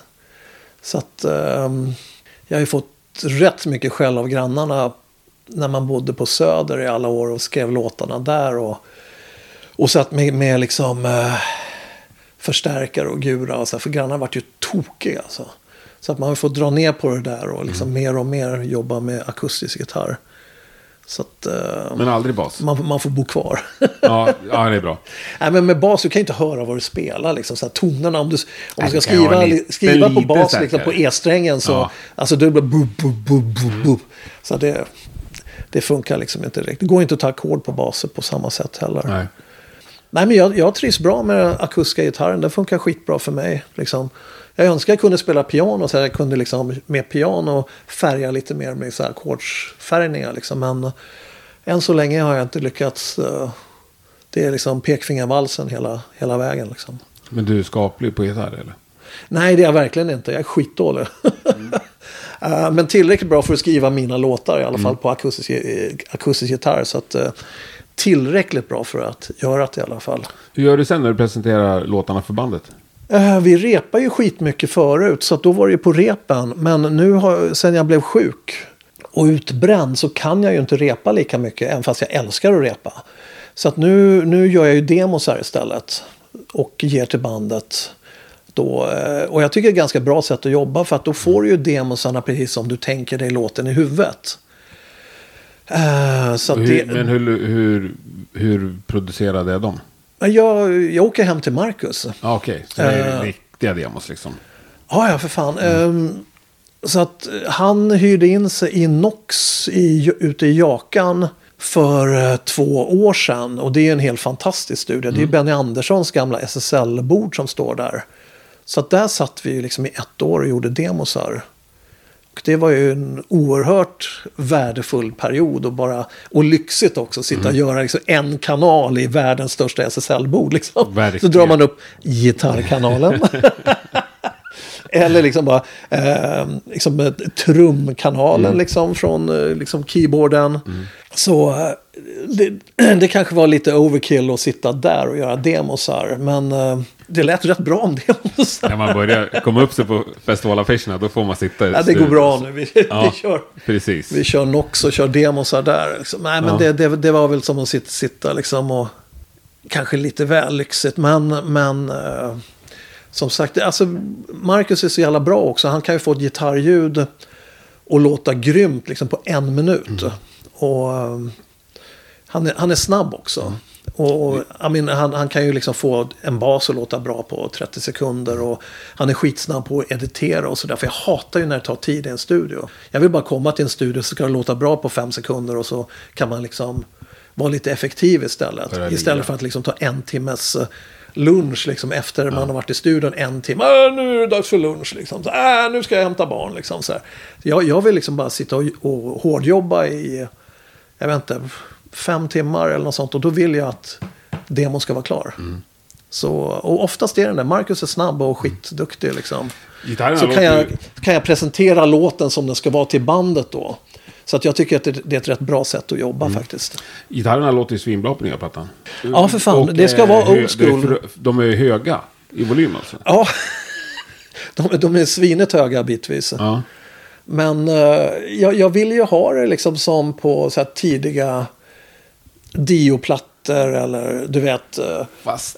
Så att ehm, jag har ju fått rätt mycket skäll av grannarna när man bodde på Söder i alla år och skrev låtarna där. Och, och satt med, med liksom eh, förstärkare och gura. Och så här, för grannarna vart ju tokiga alltså. Så att man har fått dra ner på det där och liksom mer och mer jobba med akustisk gitarr. Så att eh, Men aldrig bas? man, man får bo kvar. Ja, ja, det är bra. Nej, men med bas, du kan ju inte höra vad du spelar. Liksom, så här, tonerna, om du, om du ska skriva, lite- skriva på bas liksom, på E-strängen så... Ja. Alltså det blir bu, bu, bu, bu, bu. Så det, det funkar liksom inte riktigt. Det går inte att ta ackord på baser på samma sätt heller. Nej, Nej. men jag, jag trivs bra med den akustiska gitarren. Den funkar skitbra för mig. Liksom. Jag önskar jag kunde spela piano så jag kunde liksom med piano färga lite mer med så här ackordsfärgningar. Liksom. Men än så länge har jag inte lyckats. eh, Det är liksom pekfingervalsen hela, hela vägen. Liksom. Men du är skaplig på gitarr eller? Nej, det är jag verkligen inte. Jag är skitdålig. Eh, Men tillräckligt bra för att skriva mina låtar i alla fall på akustisk, eh, akustisk gitarr. Så att, tillräckligt bra för att göra det i alla fall. Hur gör du sen när du presenterar låtarna för bandet? Eh, Vi repar ju skitmycket förut, så då var det ju på repen. Men nu har, sen jag blev sjuk och utbränd så kan jag ju inte repa lika mycket, även fast jag älskar att repa. Så att nu, nu gör jag ju demos här istället och ger till bandet. Då, eh, och jag tycker det är ett ganska bra sätt att jobba för att då får du ju demosarna precis som du tänker dig låten i huvudet. Att Hur, det, men hur, hur, hur producerade är de? Jag, jag åker hem till Marcus. Ja, okej. Så det är Eh. riktiga demos liksom. Ja, ja, för fan. Ehm, så att eh, han hyrde in sig i Nox i, ute i Jakan för eh, två år sedan. Och det är en helt fantastisk studio. Det är Benny Anderssons gamla SSL-bord som står där. Så att där satt vi ju liksom i ett år och gjorde demosar. Och det var ju en oerhört värdefull period och, bara, och lyxigt också. Sitta och göra liksom en kanal i världens största SSL-bord. Liksom. Så drar man upp gitarrkanalen. Eller liksom bara eh, liksom eh, trumkanalen liksom från eh, liksom keyboarden. Så eh, det, det kanske var lite overkill att sitta där och göra demosar. Men eh, det lät rätt bra om demosar. När man börjar komma upp sig på festivalaffischerna då får man sitta i Ja, det går bra nu. Vi, Ja. vi, kör, Precis. vi kör Nox och kör demosar där. Liksom. Nej, men Ja. det, det, det var väl som att sitta, sitta liksom och kanske lite väl lyxigt. Men, men eh, som sagt, alltså, Marcus är så jävla bra också. Han kan ju få ett gitarrljud och låta grymt liksom, på en minut. Och eh, han är, han är snabb också. Och, och jag menar, han, han kan ju liksom få en bas att låta bra på 30 sekunder. Och han är skitsnabb på att editera och sådär. För jag hatar ju när det tar tid i en studio. Jag vill bara komma till en studio så ska det låta bra på fem sekunder. Och så kan man liksom vara lite effektiv istället. Börja Istället för att liksom ta en timmes eh, lunch liksom efter man har varit i studion en timme. Äh, nu är det dags för lunch liksom. Så, äh, nu ska jag hämta barn liksom. Så jag, jag vill liksom bara sitta och, och hårdjobba i, jag vet inte, fem timmar eller något sånt. Och då vill jag att demon ska vara klar. Så, och oftast är den det. Marcus är snabb och skitduktig liksom. Så kan jag, kan jag presentera låten som den ska vara till bandet då. Så att jag tycker att det, det är ett rätt bra sätt att jobba Mm. faktiskt. Gitarrerna låter ju svinbra på nya plattan. Ja, för fan. Och, Det ska eh, vara old school. för- De är höga i volym alltså. Ja, de, de är svinet höga bitvis. Ja. Men eh, jag, jag vill ju ha det liksom som på så här tidiga Dio-plattor eller du vet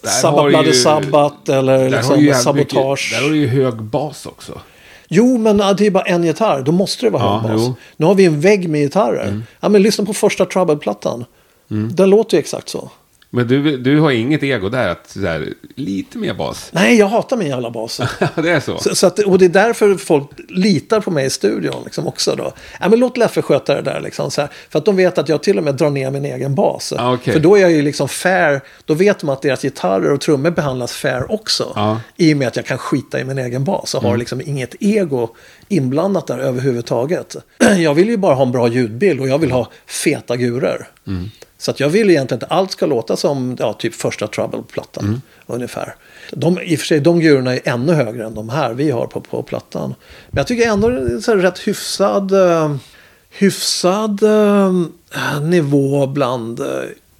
Sabbath har Bloody Sabbath eller liksom Sabotage. Mycket, där har du ju hög bas också. Jo, men det är bara en gitarr. Då måste det vara Ja, hög bas. jo. Mm. Nu har vi en vägg med gitarrer. Ja, men lyssna på första Trouble-plattan. Den låter ju exakt så. Men du, du har inget ego där att här, lite mer bas. Nej, jag hatar min jävla bas. det är så. Så, så att, och det är därför folk litar på mig i studion liksom också då. Ja, men låt Leffe sköta det där liksom. Så här, för att de vet att jag till och med drar ner min egen bas. Ah, okej. För då är jag ju liksom fair. Då vet de att deras gitarrer och trummor behandlas fair också. Mm. I och med att jag kan skita i min egen bas. Och har liksom inget ego inblandat där överhuvudtaget. Jag vill ju bara ha en bra ljudbild och jag vill ha feta gurer. Mm. Så att jag vill egentligen att allt ska låta som ja, typ första Trouble-plattan. Mm. Ungefär. De, I och för sig, de gurorna är ännu högre än de här vi har på, på plattan. Men jag tycker ändå så här rätt hyfsad, eh, hyfsad eh, nivå bland eh,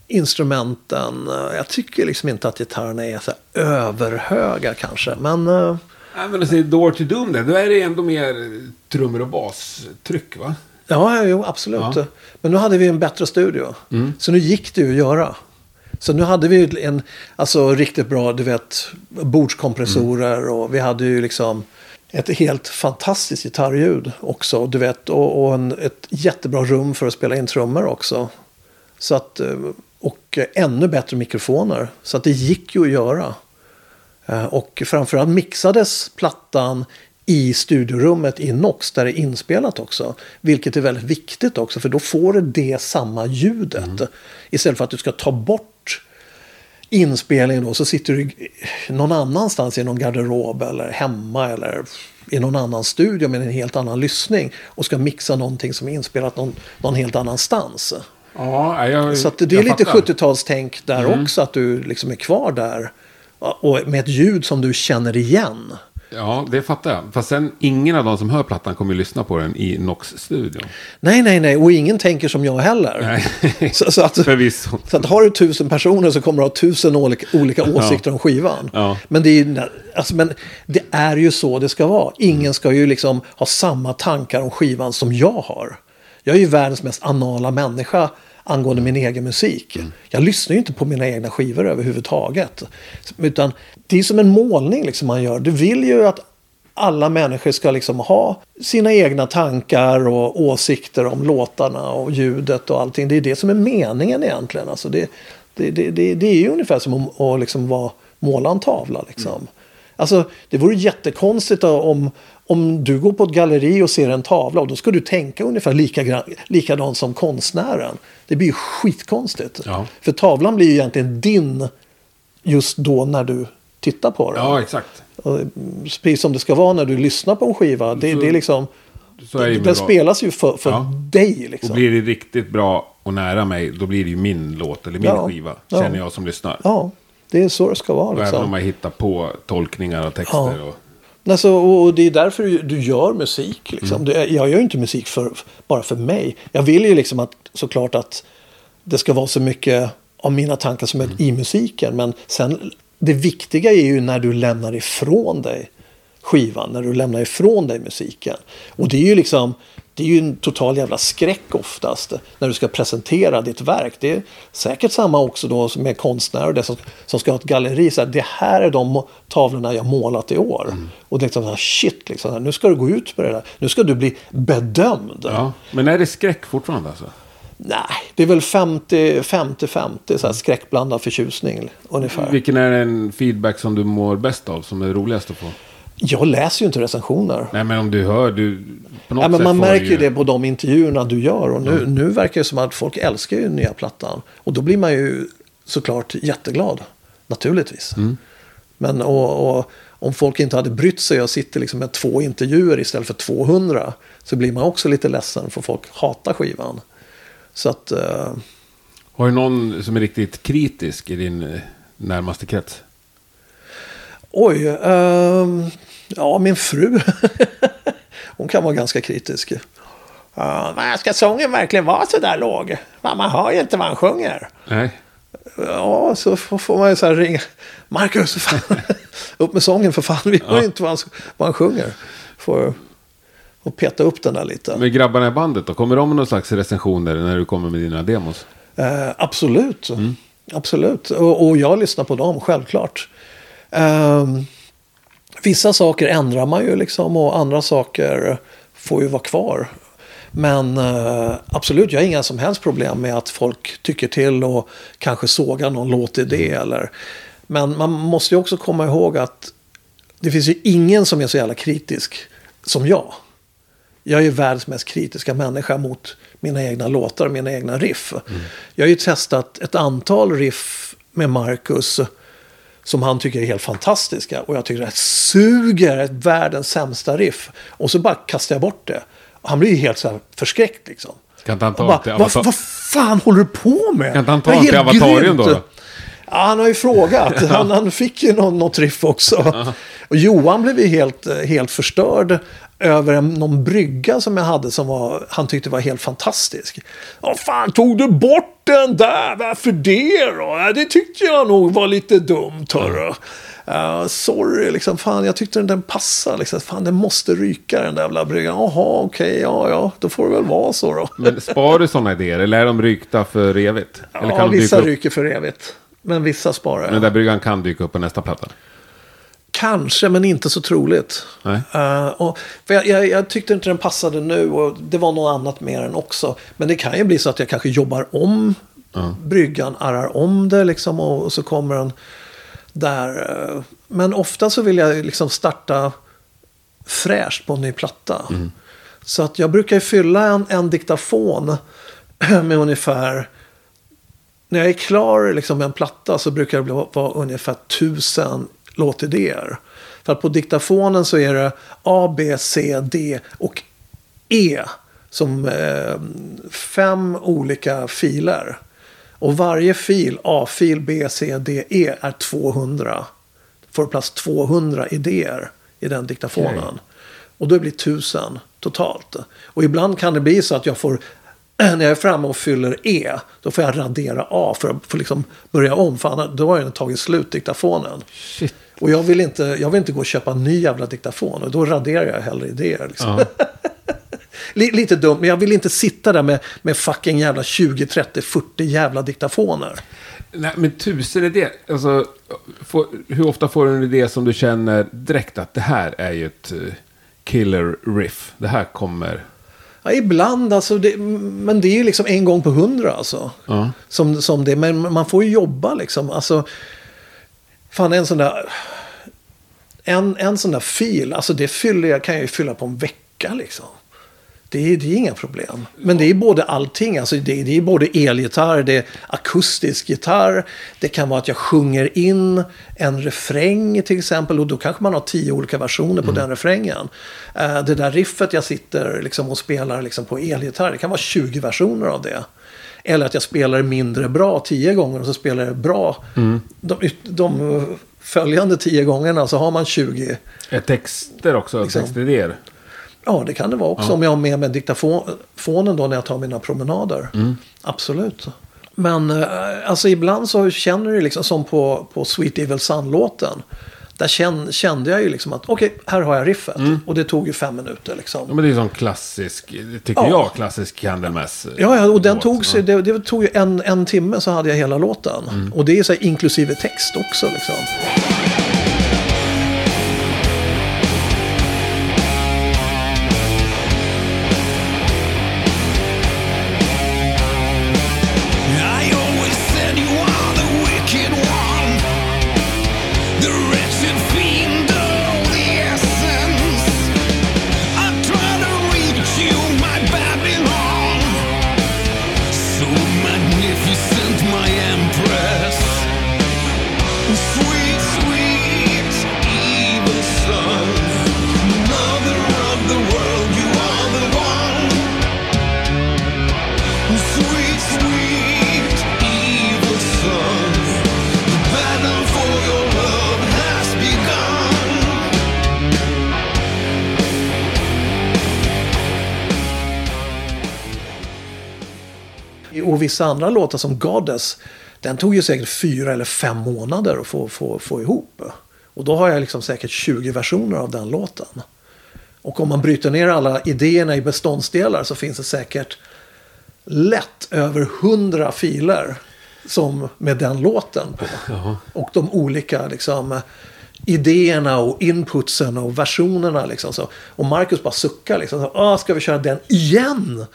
instrumenten. Jag tycker liksom inte att gitarrerna är så här överhöga kanske. Men eh, Nej, men alltså, Door to Doom där, då är det ändå mer trummor och bastryck va? Ja, jo, absolut. Ja. Mm. Men nu hade vi en bättre studio. Så nu gick det ju att göra. Så nu hade vi en alltså, riktigt bra, du vet, bordskompressorer Mm. och vi hade ju liksom ett helt fantastiskt gitarrljud också. Du vet, och, och en, ett jättebra rum för att spela in trummor också. Så att, eh, och ännu bättre mikrofoner. Så att det gick ju att göra. Eh, Och framförallt mixades plattan i studiorummet i Nox där det är inspelat också. Vilket är väldigt viktigt också för då får du det samma ljudet. Istället för att du ska ta bort inspelningen då så sitter du någon annanstans i någon garderob eller hemma eller i någon annan studio med en helt annan lyssning och ska mixa någonting som är inspelat någon, någon helt annanstans. Ja, jag, Så det är lite fattar. 70-talstänk där också att du liksom är kvar där. Och med ett ljud som du känner igen. Ja, det fattar jag. Fast sen, ingen av de som hör plattan kommer ju lyssna på den i Nox-studion. Nej, nej, nej. Och ingen tänker som jag heller. Nej. Så, så, att, Förvisso. så att har du tusen personer så kommer du ha tusen olika, olika åsikter om skivan. Ja. Men, det är, ju- alltså, men det är ju så det ska vara. Ingen ska ju liksom ha samma tankar om skivan som jag har. Jag är ju världens mest anala människa angående min egen musik. Jag lyssnar ju inte på mina egna skivor överhuvudtaget. Utan det är som en målning liksom man gör. Du vill ju att alla människor ska liksom ha sina egna tankar och åsikter om låtarna och ljudet och allting. Det är det som är meningen egentligen. Alltså det, det, det, det, det är ju ungefär som att, att liksom vara, måla en tavla. Liksom. Alltså, det vore jättekonstigt om, om du går på ett galleri och ser en tavla och då ska du tänka ungefär lika, likadant som konstnären. Det blir ju skitkonstigt. Ja. För tavlan blir ju egentligen din just då när du tittar på den. Ja, exakt. Och, mm, Precis som det ska vara när du lyssnar på en skiva. Det, Så- det är liksom, Så är den spelas ju för, för Ja. dig. Och Liksom. blir det riktigt bra och nära mig, då blir det ju min låt eller min Ja. skiva. Känner jag som lyssnar. Ja, det är så det ska vara. Och Liksom. även om man hittar på tolkningar och texter. Och, Alltså, och och det är därför du, du gör musik. Liksom. Mm. Det, jag gör inte musik för, bara för mig. Jag vill ju liksom att, såklart att det ska vara så mycket av mina tankar som är Mm. i musiken. Men sen, det viktiga är ju när du lämnar ifrån dig skivan. När du lämnar ifrån dig musiken. Och det är ju liksom, det är ju en total jävla skräck oftast. När du ska presentera ditt verk. Det är säkert samma också då med konstnärer och det som, som ska ha ett galleri. Så här, det här är de tavlorna jag målat i år. Mm. Och det är liksom så här, shit, liksom, nu ska du gå ut med det där. Nu ska du bli bedömd. ja. Men är det skräck fortfarande alltså? Nej, det är väl 50-50, så här skräckblandad förtjusning ungefär. Vilken är den feedback som du mår bäst av? Som är roligast att få? Jag läser ju inte recensioner. Nej, men om du hör, du... På något Ja, men man märker ju det på de intervjuerna du gör. Och nu, nu verkar det som att folk älskar ju nya plattan. Och då blir man ju såklart jätteglad. Naturligtvis. Men och, och, om folk inte hade brytt sig och sitter liksom med två intervjuer istället för 200. Så blir man också lite ledsen för folk hatar skivan. Så att... eh, Har du någon som är riktigt kritisk i din eh, närmaste krets? Oj, ehm, ja min fru. Hon kan vara ganska kritisk. Uh, men ska sången verkligen vara så där låg? Man hör ju inte vad han sjunger. Nej. Ja, så får man ju så här ringa. Marcus, fan. upp med sången för fan. Vi hör ju inte vad han, vad han sjunger. Får och peta upp den där lite. Men grabbarna i bandet då? Kommer de med någon slags recensioner när du kommer med dina demos? Eh, absolut. Absolut. Och, och jag lyssnar på dem, självklart. Ehm, vissa saker ändrar man ju liksom och andra saker får ju vara kvar. Men eh, absolut, jag har inga som helst problem med att folk tycker till och kanske sågar någon låtidé. Eller. Men man måste ju också komma ihåg att det finns ju ingen som är så jävla kritisk som jag. Jag är ju världens mest kritiska människa mot mina egna låtar och mina egna riff. Jag har ju testat ett antal riff med Marcus som han tycker är helt fantastiska. Och jag tycker det suger, ett världens sämsta riff. Och så bara kastar jag bort det. Han blir ju helt så här förskräckt liksom. Kan inte han Och ta bara, vad, vad fan håller du på med? Kan inte han ta Det är till grymt. då, då? Ja, han har ju frågat. Han, han fick ju någon, något riff också. Och Johan blev ju helt, helt förstörd över en, någon brygga som jag hade som var, han tyckte var helt fantastisk. Vad fan, tog du bort den där? Varför det då? Det tyckte jag nog var lite dumt, hörru. Ja, sorry, liksom, fan, jag tyckte den, den passade. Liksom. Fan, den måste ryka den där jävla bryggan. Jaha, okej, ja, ja, då får det väl vara så då. Men sparar du sådana idéer eller är de rykta för evigt? Eller ja, vissa ryker för evigt. Men vissa sparar jag. Den där bryggan kan dyka upp på nästa platta? Kanske, men inte så troligt. Eh, och, för jag, jag, jag tyckte inte den passade nu och det var något annat med den också. Men det kan ju bli så att jag kanske jobbar om bryggan, arrar om det liksom och, och så kommer den där. eh, Men ofta så vill jag liksom starta fräscht på en ny platta. Så att jag brukar ju fylla en, en diktafon med ungefär när jag är klar liksom med en platta så brukar det vara ungefär tusen låtidéer. För att på diktafonen så är det A, B, C, D och E som eh, fem olika filer. Och varje fil, A-fil, B, C, D, E är 200. Får plats 200 idéer i den diktafonen. Okej. Och då blir det tusen totalt. Och ibland kan det bli så att jag får, när jag är framme och fyller E, då får jag radera A för att få liksom börja om. För annars, då har den tagit slut, diktafonen. Shit. Och jag vill, inte, jag vill inte gå och köpa en ny jävla diktafon. Och då raderar jag hellre idéer. Liksom. Ja. Li- Lite dumt, men jag vill inte sitta där med, med fucking jävla 20, 30, 40 jävla diktafoner. Nej, men tusen idéer. Alltså, får, hur ofta får du en idé som du känner direkt att det här är ju ett eh, killer riff. Det här kommer... Ja, ibland, alltså, det, men det är ju liksom en gång på hundra alltså. Ja. Som, som det, men man får ju jobba liksom. Alltså, fan en sån där, en, en sån där fil, alltså det fyller jag, kan jag ju fylla på en vecka liksom. Det är, det är inga problem. Men det är både allting. Alltså det, det är både elgitarr, det är akustisk gitarr. Det kan vara att jag sjunger in en refräng till exempel. Och då kanske man har tio olika versioner på den refrängen. Eh, det där riffet jag sitter liksom och spelar liksom på elgitarr. Det kan vara 20 versioner av det. Eller att jag spelar mindre bra tio gånger och så spelar jag bra. De, de följande tio gångerna så har man 20. Är texter också? Liksom. Textidéer? Ja, det kan det vara också. Om jag har med mig diktafonen då när jag tar mina promenader. Mm. Absolut. Men eh, alltså ibland så känner du liksom som på, på Sweet Evil Sun-låten. Där kände jag ju liksom att okej, här har jag riffet. Och det tog ju fem minuter liksom. Mm. Ja, men det är ju sån klassisk, tycker Ja. jag, klassisk Candlemass. eh, Ja, ja, och den låt. tog, sig, det, det tog ju en, en timme så hade jag hela låten. Mm. Och det är så här, inklusive text också. Liksom. Vissa andra låtar som Goddess, den tog ju säkert fyra eller fem månader att få, få, få ihop. Och då har jag liksom säkert 20 versioner av den låten. Och om man bryter ner alla idéerna i beståndsdelar så finns det säkert lätt över 100 filer som med den låten på. Och de olika liksom, idéerna och inputsen och versionerna. Liksom, så. Och Marcus bara suckar. Liksom, så, ah, ska vi köra den igen?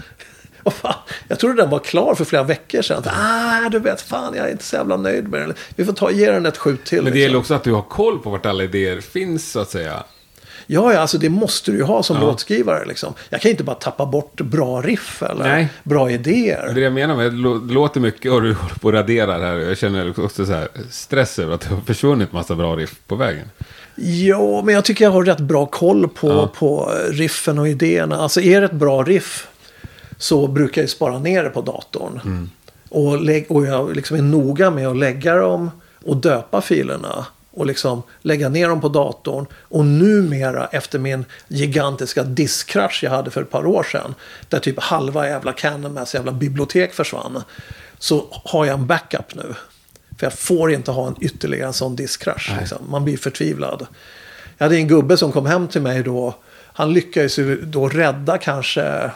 Fan, jag trodde den var klar för flera veckor sedan. Ah, du vet, fan jag är inte så jävla nöjd med den. Vi får ta, ge den ett skjut till. Men det liksom. gäller också att du har koll på vart alla idéer finns så att säga. Ja, ja, alltså det måste du ju ha som Ja. låtskrivare. Liksom. Jag kan inte bara tappa bort bra riff eller Nej. bra Det är idéer. det jag menar med, det lå- det låter mycket och du håller på och raderar här. Jag känner också så här stress över att det har försvunnit massa bra riff på vägen. Ja, men jag tycker jag har rätt bra koll på, Ja. på riffen och idéerna. Alltså är det ett bra riff så brukar jag spara ner det på datorn. Mm. Och, och jag liksom är noga med att lägga dem och döpa filerna. Och liksom lägga ner dem på datorn. Och numera efter min gigantiska diskkrasch jag hade för ett par år sedan. Där typ halva jävla Candlemass jävla bibliotek försvann. Så har jag en backup nu. För jag får inte ha en ytterligare en sån diskkrasch. Liksom. Man blir förtvivlad. Jag hade en gubbe som kom hem till mig då. Han lyckades ju då rädda kanske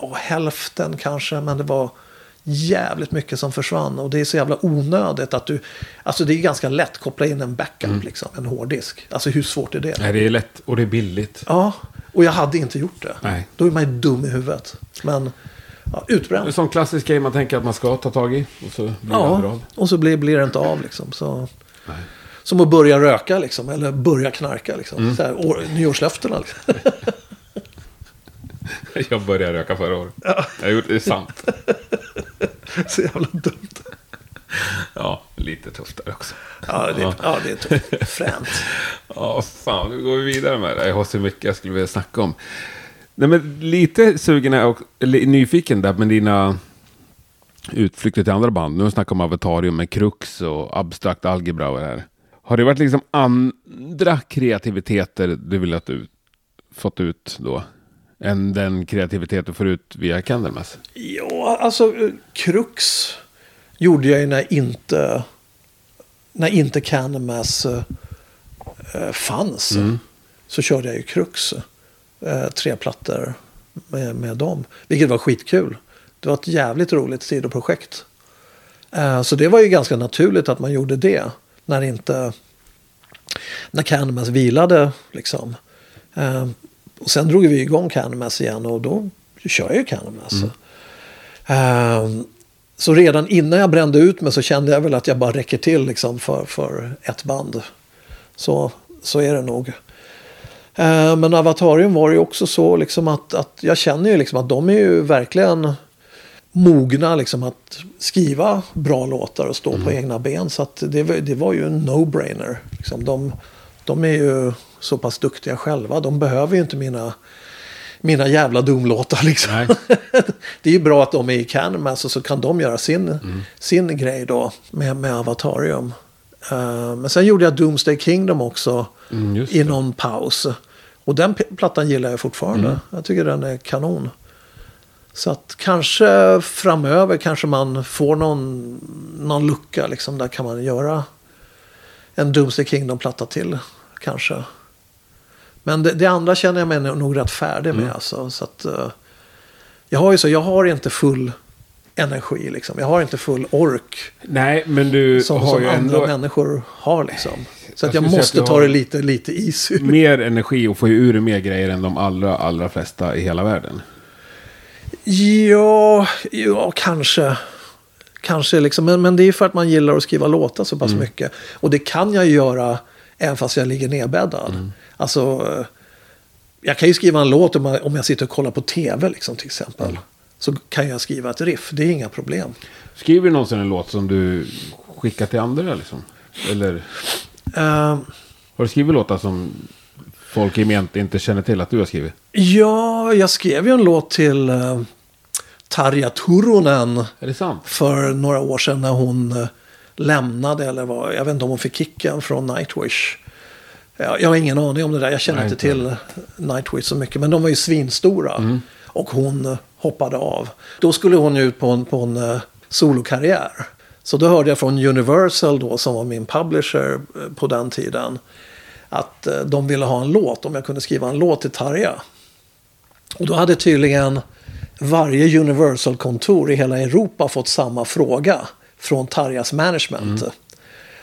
ja, hälften kanske. Men det var jävligt mycket som försvann. Och det är så jävla onödigt att du... Alltså det är ganska lätt att koppla in en backup, liksom, en hårddisk. Alltså hur svårt är det? Nej, det är lätt och det är billigt. Ja, och jag hade inte gjort det. Nej. Då är man ju dum i huvudet. Men ja, En utbränd. sån klassisk grej man tänker att man ska ta tag i. Och så blir det aldrig Ja, av. och så blir, blir det inte av liksom. Så, Nej. som att börja röka liksom. Eller börja knarka liksom. Mm. Så här, år, nyårslöftena liksom. Jag började röka förra året. Jag gjorde, det är sant. så jävla dumt. Ja, lite tufft där också. Ja, det, Ja. ja, det är tufft. Fränt. Ja, fan, nu går vi vidare med det. Jag har så mycket jag skulle vilja snacka om. Nej, men lite sugen är eller nyfiken där med dina utflykter till andra band. Nu har snackat om Avatarium med Krux och abstrakt algebra och det här. Har det varit liksom andra kreativiteter du vill att du fått ut då? Än den kreativitet du får ut via Candlemass? Ja, alltså eh, Krux gjorde jag ju när inte, när inte Candlemass eh, eh, fanns. Så körde jag ju Krux. Eh, tre plattor med, med dem. Vilket var skitkul. Det var ett jävligt roligt sidoprojekt. Eh, så det var ju ganska naturligt att man gjorde det. När inte när Candlemass vilade liksom. Och sen drog vi igång Candlemass igen och då kör jag ju Candlemass. Ehm, så redan innan jag brände ut mig så kände jag väl att jag bara räcker till liksom för, för ett band. Så, så är det nog. Ehm, men Avatarium var ju också så liksom att, att jag känner ju liksom att de är ju verkligen mogna liksom att skriva bra låtar och stå på egna ben. Så att det, var- det var ju en no-brainer. Liksom de, de är ju så pass duktiga själva. De behöver ju inte mina, mina jävla dumlåtar liksom. Det är ju bra att de är i Candlemass och så kan de göra sin, sin grej då med, med Avatarium. Eh, men sen gjorde jag Doomsday Kingdom också Mm, i någon paus. Och den plattan gillar jag fortfarande. Mm. Jag tycker den är kanon. Så att kanske framöver kanske man får någon, någon lucka liksom. Där kan man göra en Doomsday Kingdom-platta till kanske. Men det, det andra känner jag mig nog rätt färdig Mm. med. Alltså, så att, eh, jag har ju så, jag har inte full energi liksom. Jag har inte full ork Nej, men du som, har som ju andra ändå människor har liksom. Så att Jag jag måste ta det lite, lite easy. mer energi och ju ur dig mer grejer än de allra, allra flesta i hela världen. Ja, ja kanske. Kanske liksom. Men, men det är för att man gillar att skriva låtar så pass mycket. Och det kan jag ju göra även fast jag ligger nedbäddad. Alltså, eh, jag kan ju skriva en låt om jag, sitter och kollar på tv liksom till exempel. Så kan jag skriva ett riff, det är inga problem. Skriver du någonsin en låt som du skickar till andra liksom? Eller Eh, har du skrivit låtar som folk i ment inte känner till att du har skrivit? ja, jag skrev ju en låt till uh, Tarja Turunen. För några år sedan när hon eh, lämnade eller vad, jag vet inte om hon fick kicken från Nightwish. Jag, jag har ingen aning om det där, jag känner Nej, inte inte till Nightwish så mycket, men de var ju svinstora. Mm. Och hon, hoppade av. Då skulle hon ut på en, på en eh, solokarriär. Så då hörde jag från Universal då som var min publisher eh, på den tiden. Att eh, de ville ha en låt, om jag kunde skriva en låt till Tarja. Och då hade tydligen varje Universal-kontor i hela Europa fått samma fråga från Tarjas management.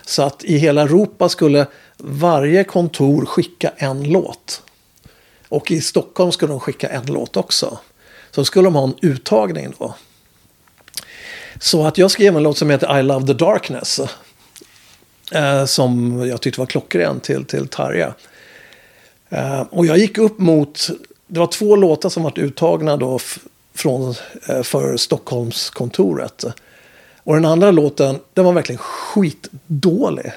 Så att i hela Europa skulle varje kontor skicka en låt. Och i Stockholm skulle de skicka en låt också. Så skulle de ha en uttagning då. Så att jag skrev en låt som heter I Love the Darkness. Eh, som jag tyckte var klockren till, till Tarja. Eh, och jag gick upp mot, det var två låtar som var uttagna då f- från, eh, för Stockholmskontoret. Och den andra låten, den var verkligen skitdålig.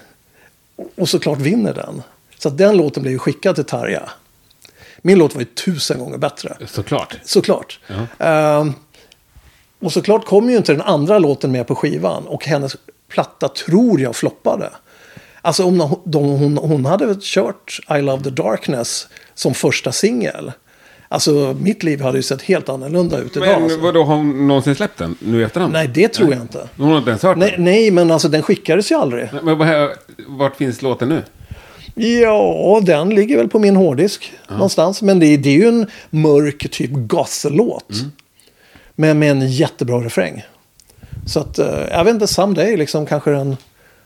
Och såklart vinner den. Så att den låten blev ju skickad till Tarja. Min låt var ju tusen gånger bättre. Såklart. Såklart. Ehm, och såklart kom ju inte den andra låten med på skivan. Och hennes platta tror jag floppade. Alltså om de, hon, hon hade kört I Love the Darkness som första singel. Alltså mitt liv hade ju sett helt annorlunda ut idag. Men alltså. vadå, har hon någonsin släppt den nu i efterhand? Nej, det tror jag inte. Hon har inte ens hört Nej, den? nej, men alltså den skickades ju aldrig. Nej, Men vad, vart finns låten nu? Ja, den ligger väl på min hårddisk någonstans. Men det, det är ju en mörk typ goth-låt. Mm. Med, med en jättebra refräng. Så att, eh, jag vet inte, someday liksom kanske den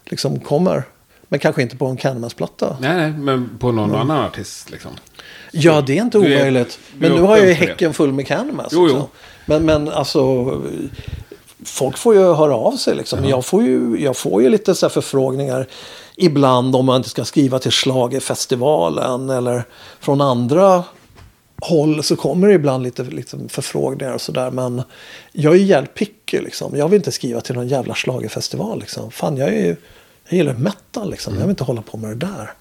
liksom kommer. Men kanske inte på en Candlemass-platta. Nej, nej, men på någon annan artist liksom. Ja, det är inte är- omöjligt. men nu har jag ju häcken full med Candlemass. Jo, jo. Men, men alltså, folk får ju höra av sig liksom. Jag, får ju, jag får ju lite så här förfrågningar ibland om man inte ska skriva till Schlagerfestivalen eller från andra håll så kommer det ibland lite liksom, förfrågningar och sådär. Men jag är ju jävligt picky liksom. Jag vill inte skriva till någon jävla schlagerfestival liksom. Fan, jag, är, ju- jag gillar metal liksom. Jag vill inte hålla på med det där.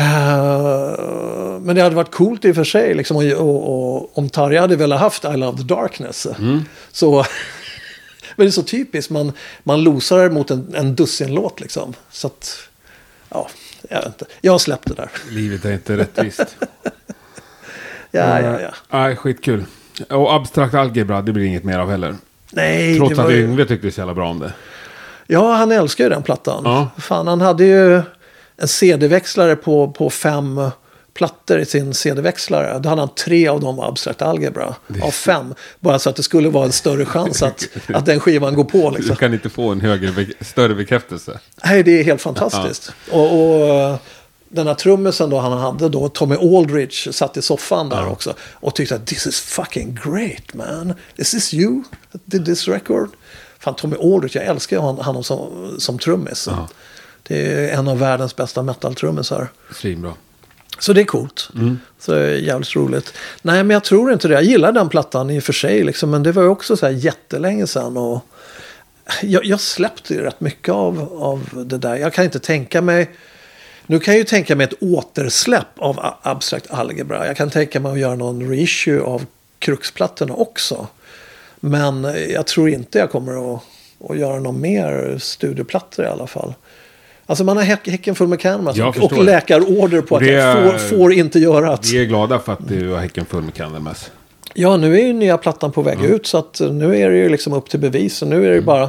Eh, men det hade varit coolt i och för sig. Liksom, och, och, och, om Tarja hade velat haft I Love the Darkness. Så, men det är så typiskt. Man, man losar mot en, en dussinlåt liksom. Så att, ja, jag vet inte. Jag har släppt det där. Livet är inte rättvist. Ja, ja, ja. Nej, skitkul. Och abstrakt algebra, det blir inget mer av heller. Nej, Trots det var att ju... Yngve tyckte så jävla bra om det. Ja, han älskar ju den plattan. Ja. Fan, han hade ju en CD-växlare på, på fem plattor i sin CD-växlare. Då hade han tre av dem var abstrakt algebra. Av fem. Bara så att det skulle vara en större chans att, att den skivan går på. Du Liksom. kan inte få en högre, större bekräftelse. Nej, det är helt fantastiskt. Och, och eh, den här trummisen då han hade då, Tommy Aldridge, satt i soffan där också. Och tyckte att this is fucking great man. Is this you did this record? Fan, Tommy Aldridge, jag älskar ju hon- honom som, som trummis. Det är en av världens bästa metal-trummisar. Svinbra. Så det är coolt. Så det är jävligt roligt. Nej, men jag tror inte det. Jag gillar den plattan i och för sig. Liksom, men det var ju också så här jättelänge sedan. Och jag, jag släppte ju rätt mycket av, av det där. Jag kan inte tänka mig... Nu kan jag ju tänka mig ett återsläpp av a- abstrakt algebra. Jag kan tänka mig att göra någon reissue av Kruxplattorna också. Men jag tror inte jag kommer att, att göra någon mer studioplattor i alla fall. Alltså man har häck, häcken full med Canvas Jag och, och det. läkarorder på Och att det jag är- får, får inte göra att... Vi är glada för att du har häcken full med Candlemass. Ja, nu är ju nya plattan på väg ut så att eh, nu är det ju liksom upp till bevis. Så nu är det Mm. bara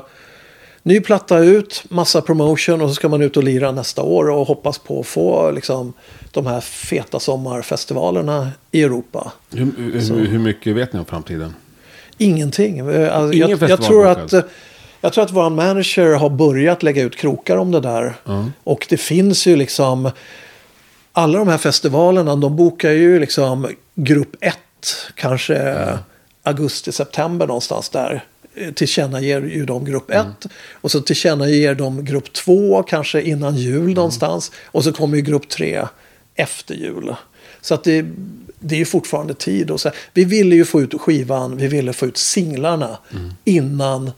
ny platta ut, massa promotion och så ska man ut och lira nästa år och hoppas på att få liksom de här feta sommarfestivalerna i Europa. Hur, hur, hur mycket vet ni om framtiden? Ingenting. Eh, Alltså, Ingen jag, jag, tror att, eh, jag tror att vår manager har börjat lägga ut krokar om det där. Och det finns ju liksom... Alla de här festivalerna, de bokar ju liksom grupp 1, kanske augusti, september någonstans där. Eh, Tillkännager ju de grupp 1. Och så tillkännager de grupp 2, kanske innan jul någonstans. Och så kommer ju grupp 3 efter jul. Så att det, det är ju fortfarande tid. Och så. Vi ville ju få ut skivan, vi ville få ut singlarna innan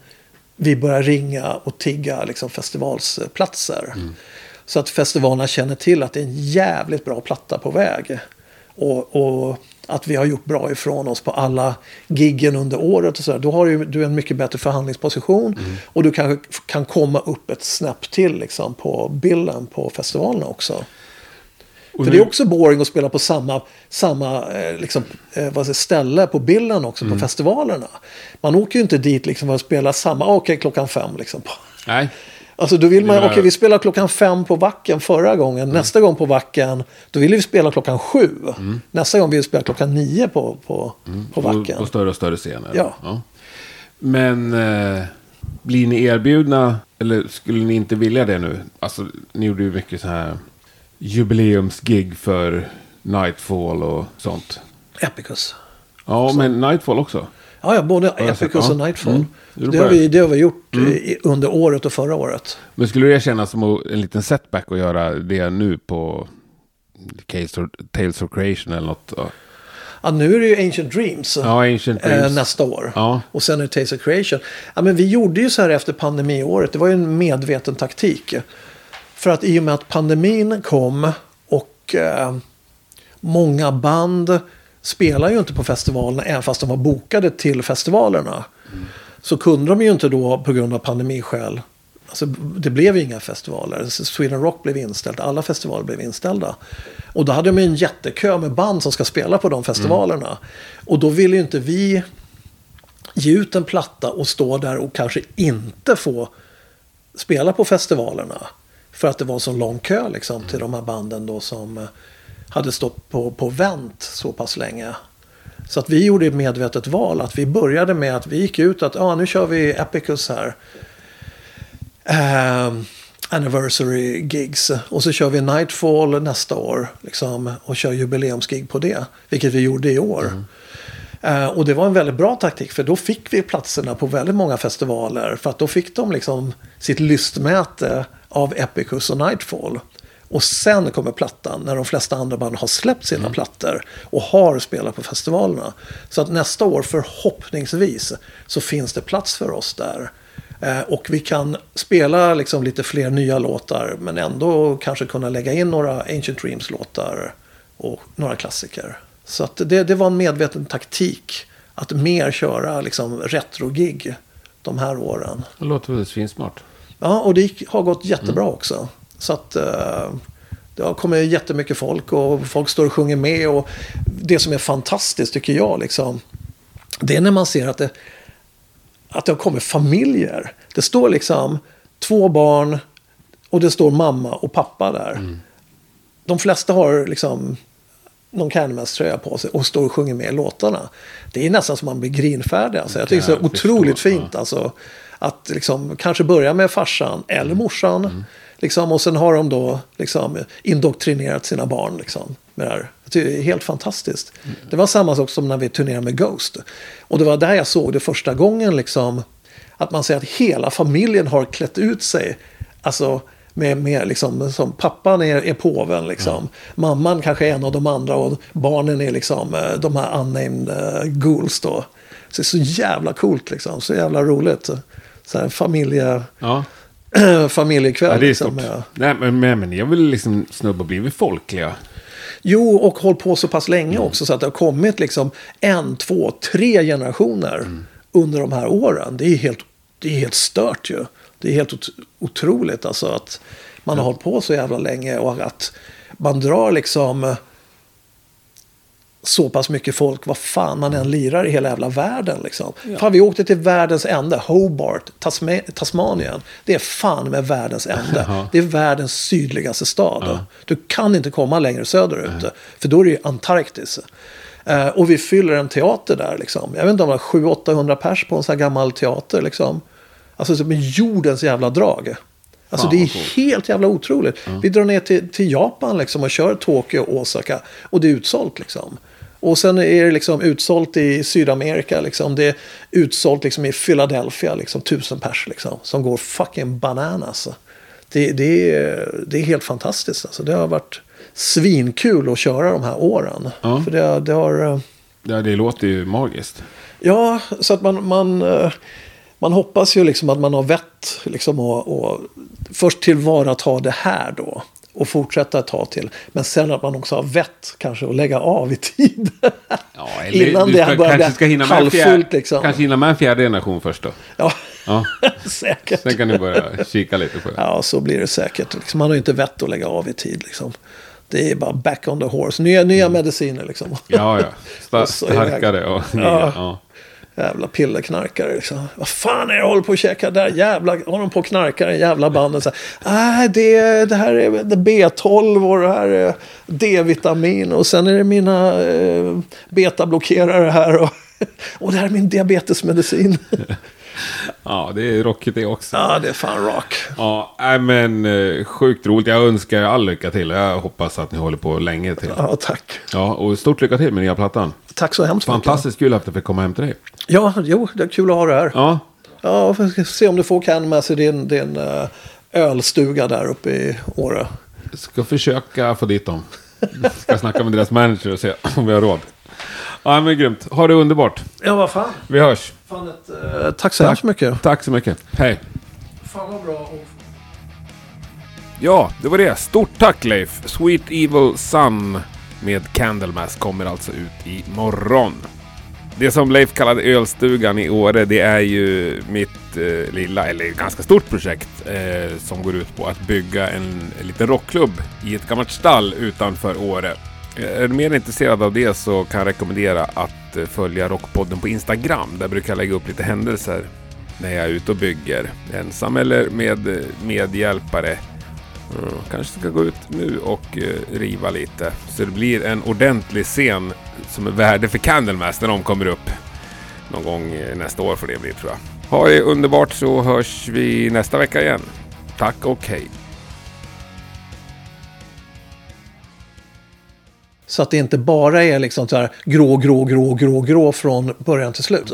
vi börjar ringa och tigga liksom, festivalsplatser. Så att festivalerna känner till att det är en jävligt bra platta på väg. Och, och att vi har gjort bra ifrån oss på alla giggen under året. Och så där. Då har du, du en mycket bättre förhandlingsposition. Och du kanske kan komma upp ett snäpp till liksom, på bilden på festivalerna också. För det är också boring att spela på samma, samma eh, liksom, eh, säger, ställe på bilden också Mm. på festivalerna. Man åker ju inte dit liksom för att spela samma, ah, okej klockan fem liksom. Nej. Alltså då vill man, okej vi spelade klockan fem på Vacken förra gången. Nästa gång på Vacken, då vill vi spela klockan sju. Nästa gång vill vi spela klockan nio på, på, på Vacken. På, större och större scener. Ja. Men eh, blir ni erbjudna, eller skulle ni inte vilja det nu? Alltså, ni gjorde ju mycket så här jubileumsgig för Nightfall och sånt. Epicus. Ja, men Nightfall också. Ja, ja både. Epicus och. Nightfall. Mm. Det har vi, det har vi gjort i, under året och förra året. Men skulle det kännas som en liten setback att göra det nu på Tales of, Tales of Creation eller något? Ja, nu är det ju Ancient Dreams. Ja, Ancient eh, Dreams. nästa år. Ja. Och sen är det Taste of Creation. Ja, men vi gjorde ju så här efter pandemiåret. Det var ju en medveten taktik. För att i och med att pandemin kom och eh, många band spelar ju inte på festivalerna även fast de var bokade till festivalerna. Så kunde de ju inte då på grund av pandemiskäl. Alltså, det blev ju inga festivaler. Sweden Rock blev inställt. Alla festivaler blev inställda. Och då hade de ju en jättekö med band som ska spela på de festivalerna. Och då ville ju inte vi ge ut en platta och stå där och kanske inte få spela på festivalerna. För att det var en så lång kö liksom, till de här banden då som eh, hade stått på, på vänt så pass länge. Så att vi gjorde ett medvetet val. Att vi började med att vi gick ut att ah, nu kör vi Epicus här. Ehm, anniversary gigs. Och så kör vi Nightfall nästa år. Liksom, och kör jubileumsgig på det. Vilket vi gjorde i år. Eh, och det var en väldigt bra taktik. För då fick vi platserna på väldigt många festivaler. För att då fick de liksom sitt lystmäte av Epicus och Nightfall. Och sen kommer plattan när de flesta andra band har släppt sina plattor och har spelat på festivalerna. Så att nästa år förhoppningsvis så finns det plats för oss där. Eh, och vi kan spela liksom lite fler nya låtar men ändå kanske kunna lägga in några Ancient Dreams-låtar och några klassiker. Så att det, det var en medveten taktik att mer köra liksom retro-gig de här åren. Det låter väl svinsmart. Ja, och det gick, har gått jättebra också. Så att eh, det har kommit jättemycket folk och folk står och sjunger med. Och det som är fantastiskt tycker jag, liksom, det är när man ser att det, att det har kommit familjer. Det står liksom två barn och det står mamma och pappa där. De flesta har liksom någon Candlemass-tröja på sig och står och sjunger med i låtarna. Det är nästan som man blir grinfärdig. Alltså. Jag tycker det är så otroligt fint. Alltså, att liksom, kanske börja med farsan eller morsan. Liksom, och sen har de då liksom, indoktrinerat sina barn. Liksom, med det, här. Det är helt fantastiskt. Det var samma sak som när vi turnerade med Ghost. Och det var där jag såg det första gången. Liksom, att man ser att hela familjen har klätt ut sig. Alltså med, med liksom, som pappan är, är påven liksom. Mamman kanske är en av de andra och barnen är liksom eh, de här unnamed uh, ghouls då. Så det är så jävla coolt liksom. Så jävla roligt. Så här familje, Ja, familjekväll. ja det är liksom, stort. med- Nej, men, men, jag vill liksom snubba blivit folkliga. Jo, och hållit på så pass länge också så att det har kommit liksom en, två, tre generationer under de här åren. Det är helt, det är helt stört ju. Det är helt ot- otroligt alltså att man har hållit på så jävla länge och att man drar liksom eh, så pass mycket folk, vad fan man än lirar i hela jävla världen. Liksom. Fan, vi åkte till världens ände, Hobart, Tasma- Tasmanien. Det är fan med världens ände. Ja. Det är världens sydligaste stad. Du kan inte komma längre söderut, för då är det ju Antarktis. Eh, och vi fyller en teater där. Liksom. Jag vet inte om det var 700-800 pers på en sån här gammal teater. Liksom. Alltså som en jordens jävla drag. Alltså Fan, det är coolt. helt jävla otroligt. Vi drar ner till, till Japan liksom och kör Tokyo och Osaka. Och det är utsålt liksom. Och sen är det liksom utsålt i Sydamerika. Liksom. Det är utsålt liksom i Philadelphia. Liksom, tusen pers liksom, som går fucking bananas. Det, det, är, det är helt fantastiskt. Alltså. Det har varit svinkul att köra de här åren. Ja. För det, det har... eh, Ja, det låter ju magiskt. Ja, så att man, man, eh, man hoppas ju liksom att man har vett liksom och, och först tillvarata det här då. Och fortsätta ett tag till. Men sen att man också har vett kanske att lägga av i tid. Ja, Innan du det ska, börjar kanske ska hinna med halvfullt, fjärde, liksom. Kanske hinna med en fjärde generation först då. ja, Ja, säkert. sen kan ni börja kika lite på det. Ja, så blir det säkert. Liksom, man har ju inte vett att lägga av i tid. Liksom. Det är bara back on the horse. Nya, nya mediciner liksom. Ja, ja. Sta- Och så iväg. starkare och nya. Ja. Ja. Jävla pillerknarkare liksom. Vad fan är det jag håller på att käka där? Jävla, håller de på och knarkar den jävla banden? Så här, äh, det, det här är B12 och det här är D-vitamin. Och sen är det mina eh, betablockerare här. Och, och det här är min diabetesmedicin. ja, det är rockigt det också. ja, det är fan rock. Ja, nej, men eh, sjukt roligt. Jag önskar er all lycka till. Jag hoppas att ni håller på länge till. Ja, tack. Ja, och stort lycka till med nya plattan. Tack så hemskt mycket. Fantastiskt kul att jag fick komma hem till dig. Ja, jo, det är kul att ha det här. Ja, Ja, vi ska se om du får kan med sig din, din eh, ölstuga där uppe i Åre. ska försöka få dit dem. Ska snacka med deras manager och se om vi har råd. Ja, men grymt. Ha det underbart. Ja, vad fan. Vi hörs. fan ett, eh, tack så hemskt mycket. Tack så mycket. Hej. Fan vad bra. Ja, det var det. Stort tack Leif. Sweet Evil Sun med Candlemass kommer alltså ut imorgon. Det som Leif kallade ölstugan i Åre, det är ju mitt eh, lilla, eller ganska stort projekt eh, som går ut på att bygga en, en liten rockklubb i ett gammalt stall utanför Åre. Eh, är du mer intresserad av det så kan jag rekommendera att eh, följa Rockpodden på Instagram. Där brukar jag lägga upp lite händelser när jag är ute och bygger. Ensam eller med eh, medhjälpare. Mm, kanske ska gå ut nu och eh, riva lite. Så det blir en ordentlig scen som är värde för Candlemass när de kommer upp. Någon gång nästa år får det bli tror jag. Ha det underbart så hörs vi nästa vecka igen. Tack och hej. Så att det inte bara är liksom så här grå, grå, grå, grå, grå från början till slut.